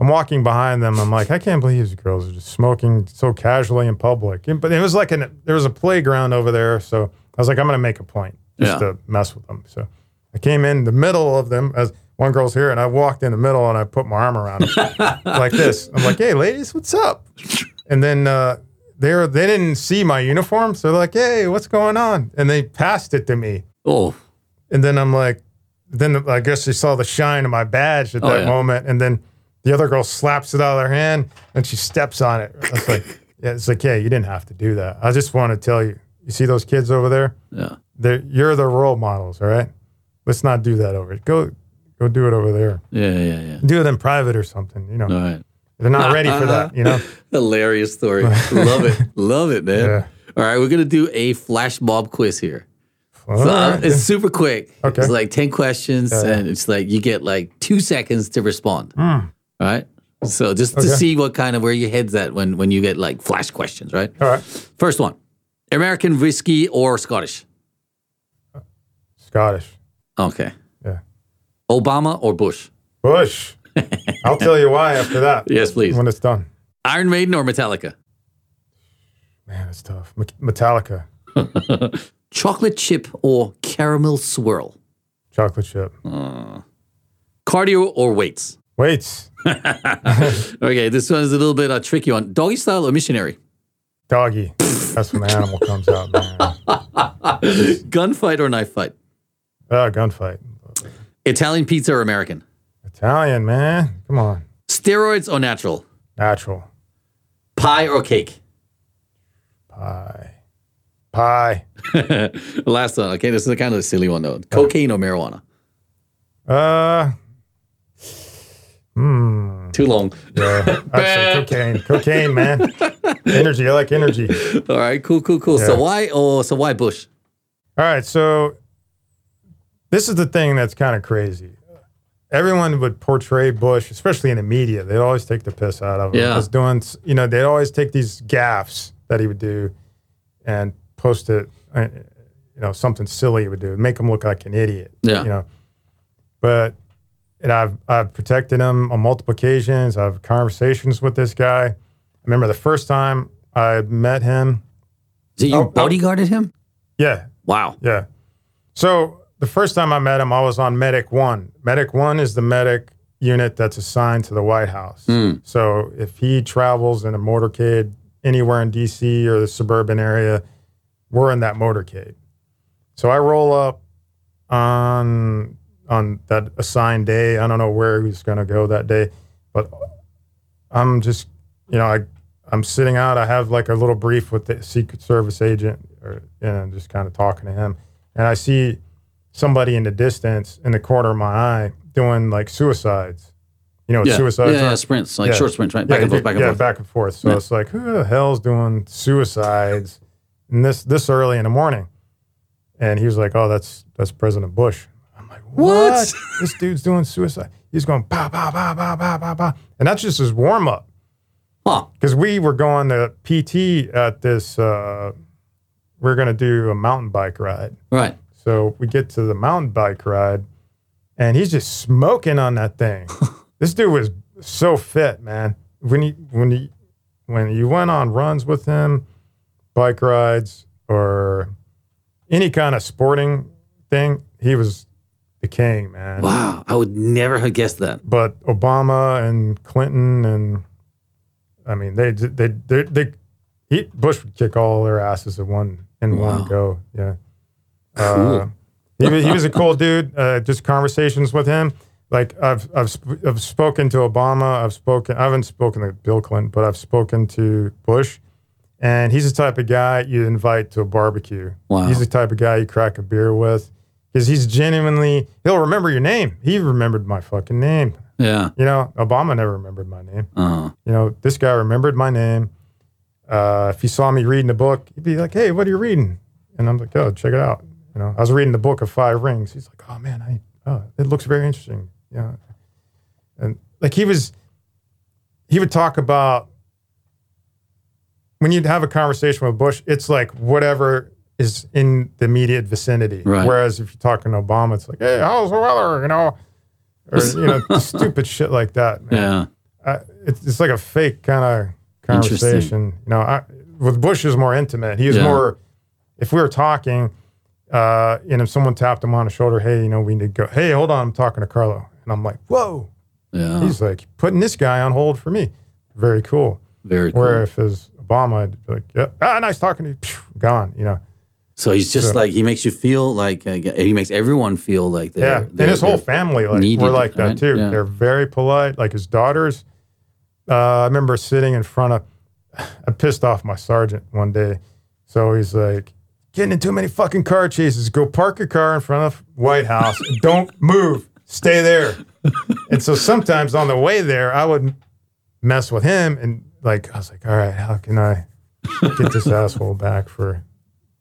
I'm walking behind them. I'm like, I can't believe these girls are just smoking so casually in public. And- but it was like an there was a playground over there, so I was like, I'm gonna make a point just Yeah. to mess with them. So I came in the middle of them as one girl's here, and I walked in the middle and I put my arm around them like this. I'm like, hey, ladies, what's up? And then uh, they were, they didn't see my uniform, so they're like, hey, what's going on? And they passed it to me. Oh, And then I'm like, then I guess they saw the shine of my badge at Oh, that yeah. moment. And then the other girl slaps it out of their hand and she steps on it. I was like, yeah, it's like, yeah, you didn't have to do that. I just want to tell you, you see those kids over there? yeah. They're, you're the role models, all right? Let's not do that over. Go, go do it over there. Yeah, yeah, yeah. Do it in private or something. You know, All right. they're not ready for that. You know, Hilarious story. Love it. Love it, man. Yeah. All right, we're gonna do a flash mob quiz here. So, uh, right. it's super quick. Okay. It's like 10 questions Yeah. and it's like you get like two seconds to respond. All right. So just to. Okay. see what kind of where your head's at when when you get like flash questions, right? all right. First one. American whiskey or Scottish? Scottish. Okay. Yeah. Obama or Bush? Bush. I'll tell you why after that Yes, please. when it's done. Iron Maiden or Metallica? Man, it's tough. Metallica, Chocolate chip or caramel swirl? chocolate chip. Uh, Cardio or weights? Weights, Okay, this one is a little bit a tricky one. Doggy style or missionary? doggy. That's when the animal comes out, man. Gunfight or knife fight? Ah, gunfight. Italian pizza or American? Italian, man. Come on. Steroids or natural? Natural. Pie or cake? Pie. Pie. Last one. Okay, this is a kind of a silly one though. Cocaine or marijuana? Uh, hmm. Too long. Yeah. I'd cocaine. Cocaine, man. energy. I like energy. All right, cool, cool, cool. So why? Oh, so why Bush? All right. So this is the thing that's kind of crazy. Everyone would portray Bush, especially in the media. They'd always take the piss out of him. Yeah. As doing, you know, they'd always take these gaffes that he would do and post it, uh, you know, something silly he would do, make him look like an idiot. Yeah. You know, but and I've I've protected him on multiple occasions. I've conversations with this guy. I remember the first time I met him. Did you Oh, oh. bodyguarded him? Yeah, Wow. yeah. So the first time I met him, I was on Medic One. Medic One is the medic unit that's assigned to the White House. Hmm. So if he travels in a motorcade anywhere in DC or the suburban area, we're in that motorcade. So I roll up on on that assigned day. I don't know where he's going to go that day, but I'm just, you know, I I'm sitting out. I have like a little brief with the Secret Service agent, or you know, just kind of talking to him, and I see somebody in the distance in the corner of my eye doing like suicides. You know, Yeah. suicides. yeah, yeah, sprints, like Yeah. short sprints, right? Back yeah, and forth, back and yeah, forth. back and forth. So it's like, who the hell's doing suicides and this this early in the morning? And he was like, oh, that's that's President Bush. Like, What? what? this dude's doing suicide. He's going pow pow pow pow pow pow pow, and that's just his warm up Huh. because we were going to PT at this. Uh, we are going to do a mountain bike ride. Right. So we get to the mountain bike ride, and he's just smoking on that thing. this dude was so fit, man. When he when he when you went on runs with him, bike rides or any kind of sporting thing, he was the king, man. Wow. I would never have guessed that. But Obama and Clinton and I mean they they they, they he, Bush would kick all their asses in one in Wow. one go. Yeah. Uh, he, was- he was a cool dude. Uh, just conversations with him. Like I've I've sp- I've spoken to Obama. I've spoken. I haven't spoken to Bill Clinton, but I've spoken to Bush, and he's the type of guy you invite to a barbecue. Wow. He's the type of guy you crack a beer with, because he's genuinely. He'll remember your name. He remembered my fucking name. Yeah. You know, Obama never remembered my name. Uh, You know, this guy remembered my name. Uh, if he saw me reading a book, he'd be like, "Hey, what are you reading?" And I'm like, "Oh, check it out." You know, I was reading the book of Five Rings. He's like, "Oh man, I, oh, it looks very interesting. Yeah, and like he was, he would talk about when you'd have a conversation with Bush, it's like whatever is in the immediate vicinity. Right. Whereas if you're talking to Obama, it's like, hey, how's the weather? You know, or you know, stupid shit like that. Man. Yeah. I, it's, it's like a fake kind of conversation. You know, I, with Bush is more intimate. He was Yeah. more. If we were talking, uh, and if someone tapped him on the shoulder, hey, you know, we need to go. Hey, hold on, I'm talking to Carlo, and I'm like, whoa. Yeah. He's like putting this guy on hold for me. Very cool. Very cool. Where if it was Obama, I'd be like, yeah, ah, nice talking to you. Phew, gone. You know. So he's just So- like he makes you feel like uh, he makes everyone feel like they're, Yeah, they're- and his whole family like needed, were like that right? too. Yeah. They're very polite. Like his daughters. Uh, I remember sitting in front of. I pissed off my sergeant one day, so he's like, "Getting in too many fucking car chases. Go park your car in front of White House. Don't move. Stay there." and so sometimes on the way there, I would mess with him, and like I was like, "All right, how can I get this asshole back for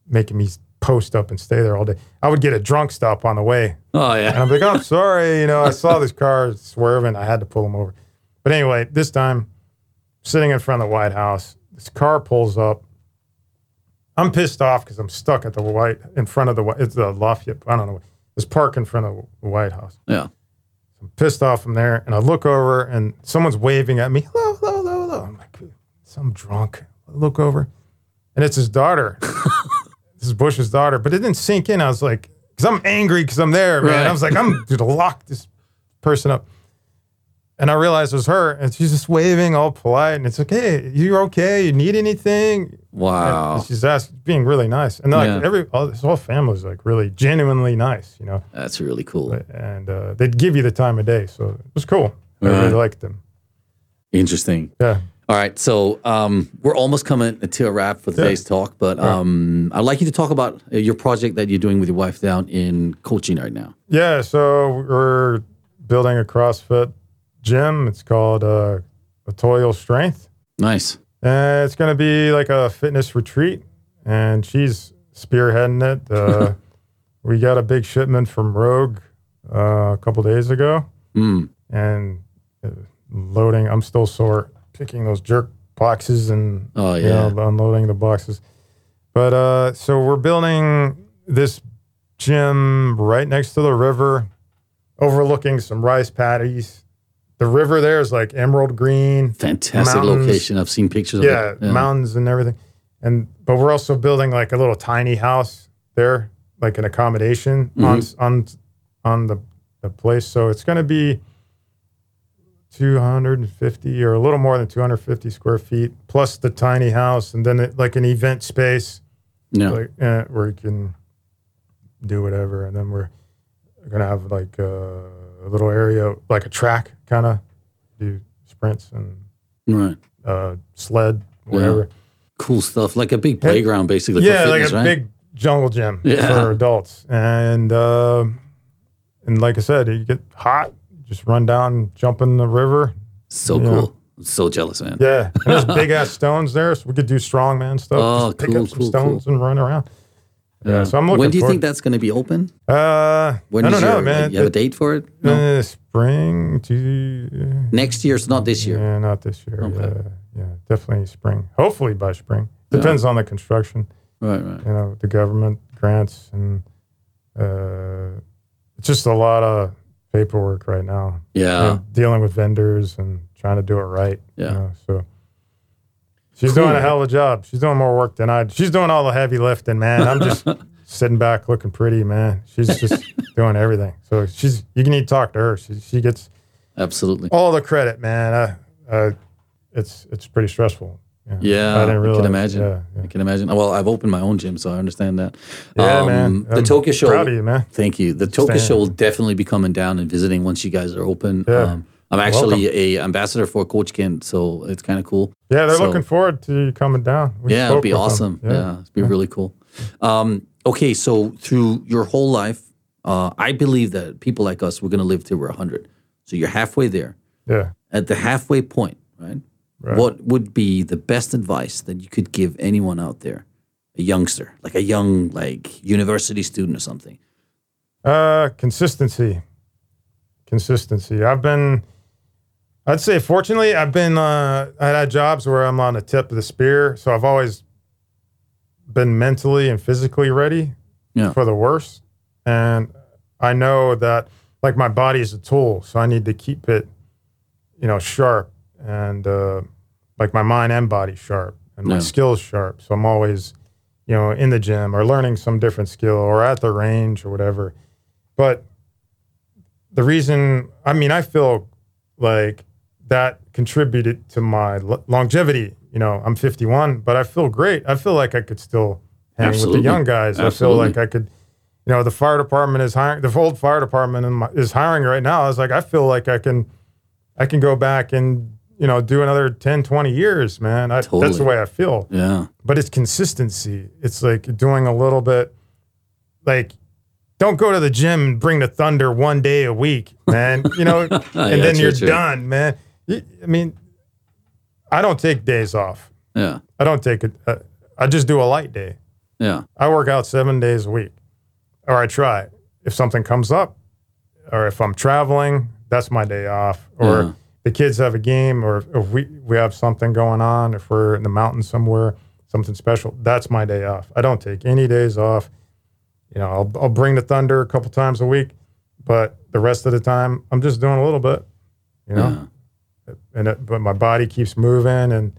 making me post up and stay there all day?" I would get a drunk stop on the way. Oh yeah. And. I'm like, I'm sorry, you know, I saw this car swerving. I had to pull him over. But anyway, this time, sitting in front of the White House, this car pulls up. I'm pissed off because I'm stuck at the White, in front of the, Whi- it's the Lafayette, I don't know, this park in front of the White House. Yeah. I'm pissed off from there. And I look over and someone's waving at me. Hello, hello, hello, hello. I'm like, some drunk. I look over and it's his daughter. this is Bush's daughter. But it didn't sink in. I was like, because I'm angry because I'm there, man. Right. I was like, I'm going to lock this person up. And I realized it was her. And she's just waving all polite. And it's like, hey, you're okay? You need anything? Wow. And she's asking, being really nice. And like Yeah. every, all, this whole family was like really genuinely nice, you know? That's really cool. and uh, they'd give you the time of day, so it was cool. I really liked them. Interesting. Yeah, All right, so um, we're almost coming to a wrap for today's talk, but um, I'd like you to talk about uh, your project that you're doing with your wife down in Cochin right now. yeah. So we're building a CrossFit gym. It's called uh, Atoyal Strength. Nice. And it's going to be like a fitness retreat, and she's spearheading it. Uh, we got a big shipment from Rogue uh, a couple days ago, Mm. and uh, loading. I'm still sore picking those jerk boxes and Oh you know, unloading the boxes. But uh, so we're building this gym right next to the river, overlooking some rice paddies. The river there is like emerald green. Fantastic mountains. location. I've seen pictures of Yeah, mountains and everything. And but we're also building like a little tiny house there, like an accommodation on on on the the place. So it's going to be 250 or a little more than 250 square feet plus the tiny house and then it, like an event space Yeah. like uh, where you can do whatever and then we're to have like uh, a little area like a track kind of do sprints and Right. uh, sled whatever Cool stuff. Like a big playground, basically. yeah for like a right? big jungle gym Yeah. for adults and um and like i said you get hot just run down jump in the river So Yeah. cool. So jealous, man. yeah and there's big ass stones there so we could do strongman stuff Oh, just pick cool, up some cool, stones and run around yeah, so i'm looking when do you think that's going to be open? uh When i don't know your- man You have a date for it? No. uh, spring to Next year, so not this year. yeah not this year Okay. yeah, yeah definitely spring hopefully by spring depends on the construction Right, right. you know the government grants and uh, it's just a lot of paperwork right now. Yeah. And dealing with vendors and trying to do it right. you Yeah. know, so she's Cool. doing a hell of a job. She's doing more work than I. She's doing all the heavy lifting, man. I'm just sitting back looking pretty, man. She's just doing everything. So she's you can need to talk to her. She she gets Absolutely. all the credit, man. Uh, uh, it's it's pretty stressful. Yeah, I didn't I can imagine. Yeah, yeah. I can imagine. Well, I've opened my own gym, so I understand that. Yeah, Um, man. The I'm Tokyo Show. Proud of you, man. Thank you. The Tokyo. Show will definitely be coming down and visiting once you guys are open. Yeah. Um, I'm actually a ambassador for Kochi-ken, so it's kind of cool. Yeah, they're So- looking forward to you coming down. We yeah, it'd be them. awesome. Yeah, it'd be really cool. Um, okay, so through your whole life, uh, I believe that people like us, we're going to live till we're 100. So you're halfway there. yeah. At the halfway point, right? Right. What would be the best advice that you could give anyone out there, a youngster, like a young, like university student or something? Uh, consistency. consistency. I've been, I'd say, fortunately, I've been, uh, I had jobs where I'm on the tip of the spear, so I've always been mentally and physically ready Yeah. for the worst, and I know that like my body is a tool, so I need to keep it, you know, sharp and uh, like my mind and body sharp and my Yeah. skills sharp. So I'm always, you know, in the gym or learning some different skill or at the range or whatever. But the reason, I mean, I feel like that contributed to my lo- longevity. You know, I'm 51, but I feel great. I feel like I could still hang with the young guys. I feel like I could, you know, the fire department is hiring, the old fire department my, is hiring right now. I was like, I feel like I can, I can go back and, you know, do another 10, 20 years, man. I, That's the way I feel Yeah. but it's consistency. It's like doing a little bit, like, don't go to the gym and bring the thunder one day a week, man. You know, and Yeah, then true, you're true. done, man. I mean, I don't take days off. Yeah. I don't take it. uh, I just do a light day. Yeah. I work out seven days a week, or I try. If something comes up, or if I'm traveling, that's my day off. Or Yeah. The kids have a game, or if we we have something going on, if we're in the mountains somewhere, something special, that's my day off. I don't take any days off. You know, I'll I'll bring the thunder a couple times a week, but the rest of the time, I'm just doing a little bit. You know, Yeah. and it, but my body keeps moving, and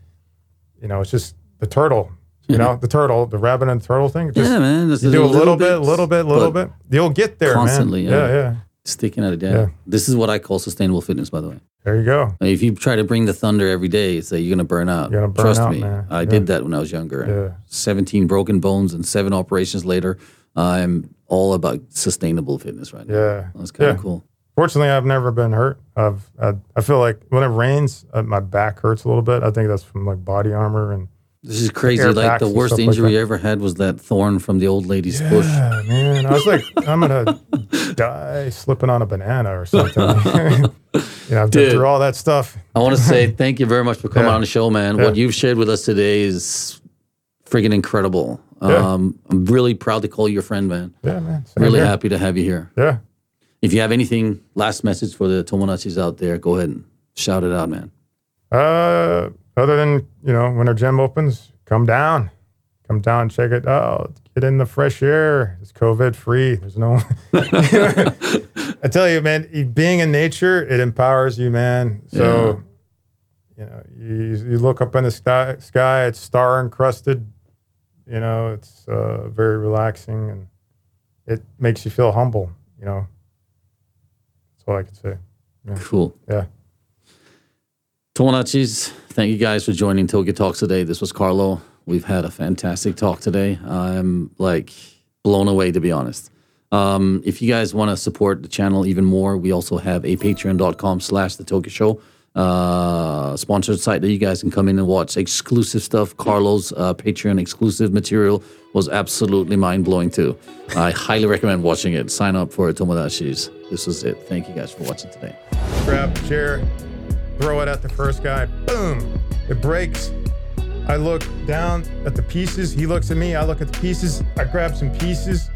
you know, it's just the turtle. You know, the turtle, the rabbit and the turtle thing. Just yeah, man. Just you do a little bit, a little bit, a little bit. You'll get there, constantly, man. yeah. Yeah, yeah. Sticking at it. Yeah. Yeah. This is what I call sustainable fitness, by the way. There you go. If you try to bring the thunder every day, it's like you're gonna burn out. You're gonna burn Trust out, me, man. I Yeah. did that when I was younger. Yeah. 17 broken bones and seven operations later. I'm all about sustainable fitness right now. Yeah. That's kind of Yeah. cool. Fortunately, I've never been hurt. I've, I, I feel like when it rains, uh, my back hurts a little bit. I think that's from like body armor and This is crazy. Like the worst stuff like injury. I ever had was that thorn from the old lady's bush. yeah, man. I was like, I'm gonna die slipping on a banana or something. you know, I've been Dude. through all that stuff. I want to say thank you very much for coming Yeah. on the show, man. Yeah. What you've shared with us today is freaking incredible. Um, I'm really proud to call you a friend, man. Yeah, man. Same Really here. happy to have you here. Yeah. If you have anything, last message for the Tomodachis out there, go ahead and shout it out, man. Uh, other than you know, when our gym opens, come down, come down, check it out, get in the fresh air. It's COVID free. There's no. I tell you, man, being in nature, it empowers you, man. So, you know, you, you look up in the sky, sky, it's star encrusted. You know, it's uh, very relaxing and it makes you feel humble. You know, that's all I can say. Cool. Yeah. Tomodachis, thank you guys for joining Tokyo Talks today. This was Carlo. We've had a fantastic talk today. I'm like blown away, to be honest. Um, if you guys want to support the channel even more, we also have a patreon.com slash the Tokyo Show uh, sponsored site that you guys can come in and watch exclusive stuff. Carlo's uh, Patreon exclusive material was absolutely mind blowing too. I highly recommend watching it. Sign up for it. This was it. Thank you guys for watching today. grab chair, throw it at the first guy. Boom! It breaks. I look down at the pieces. He looks at me. I look at the pieces. I grab some pieces.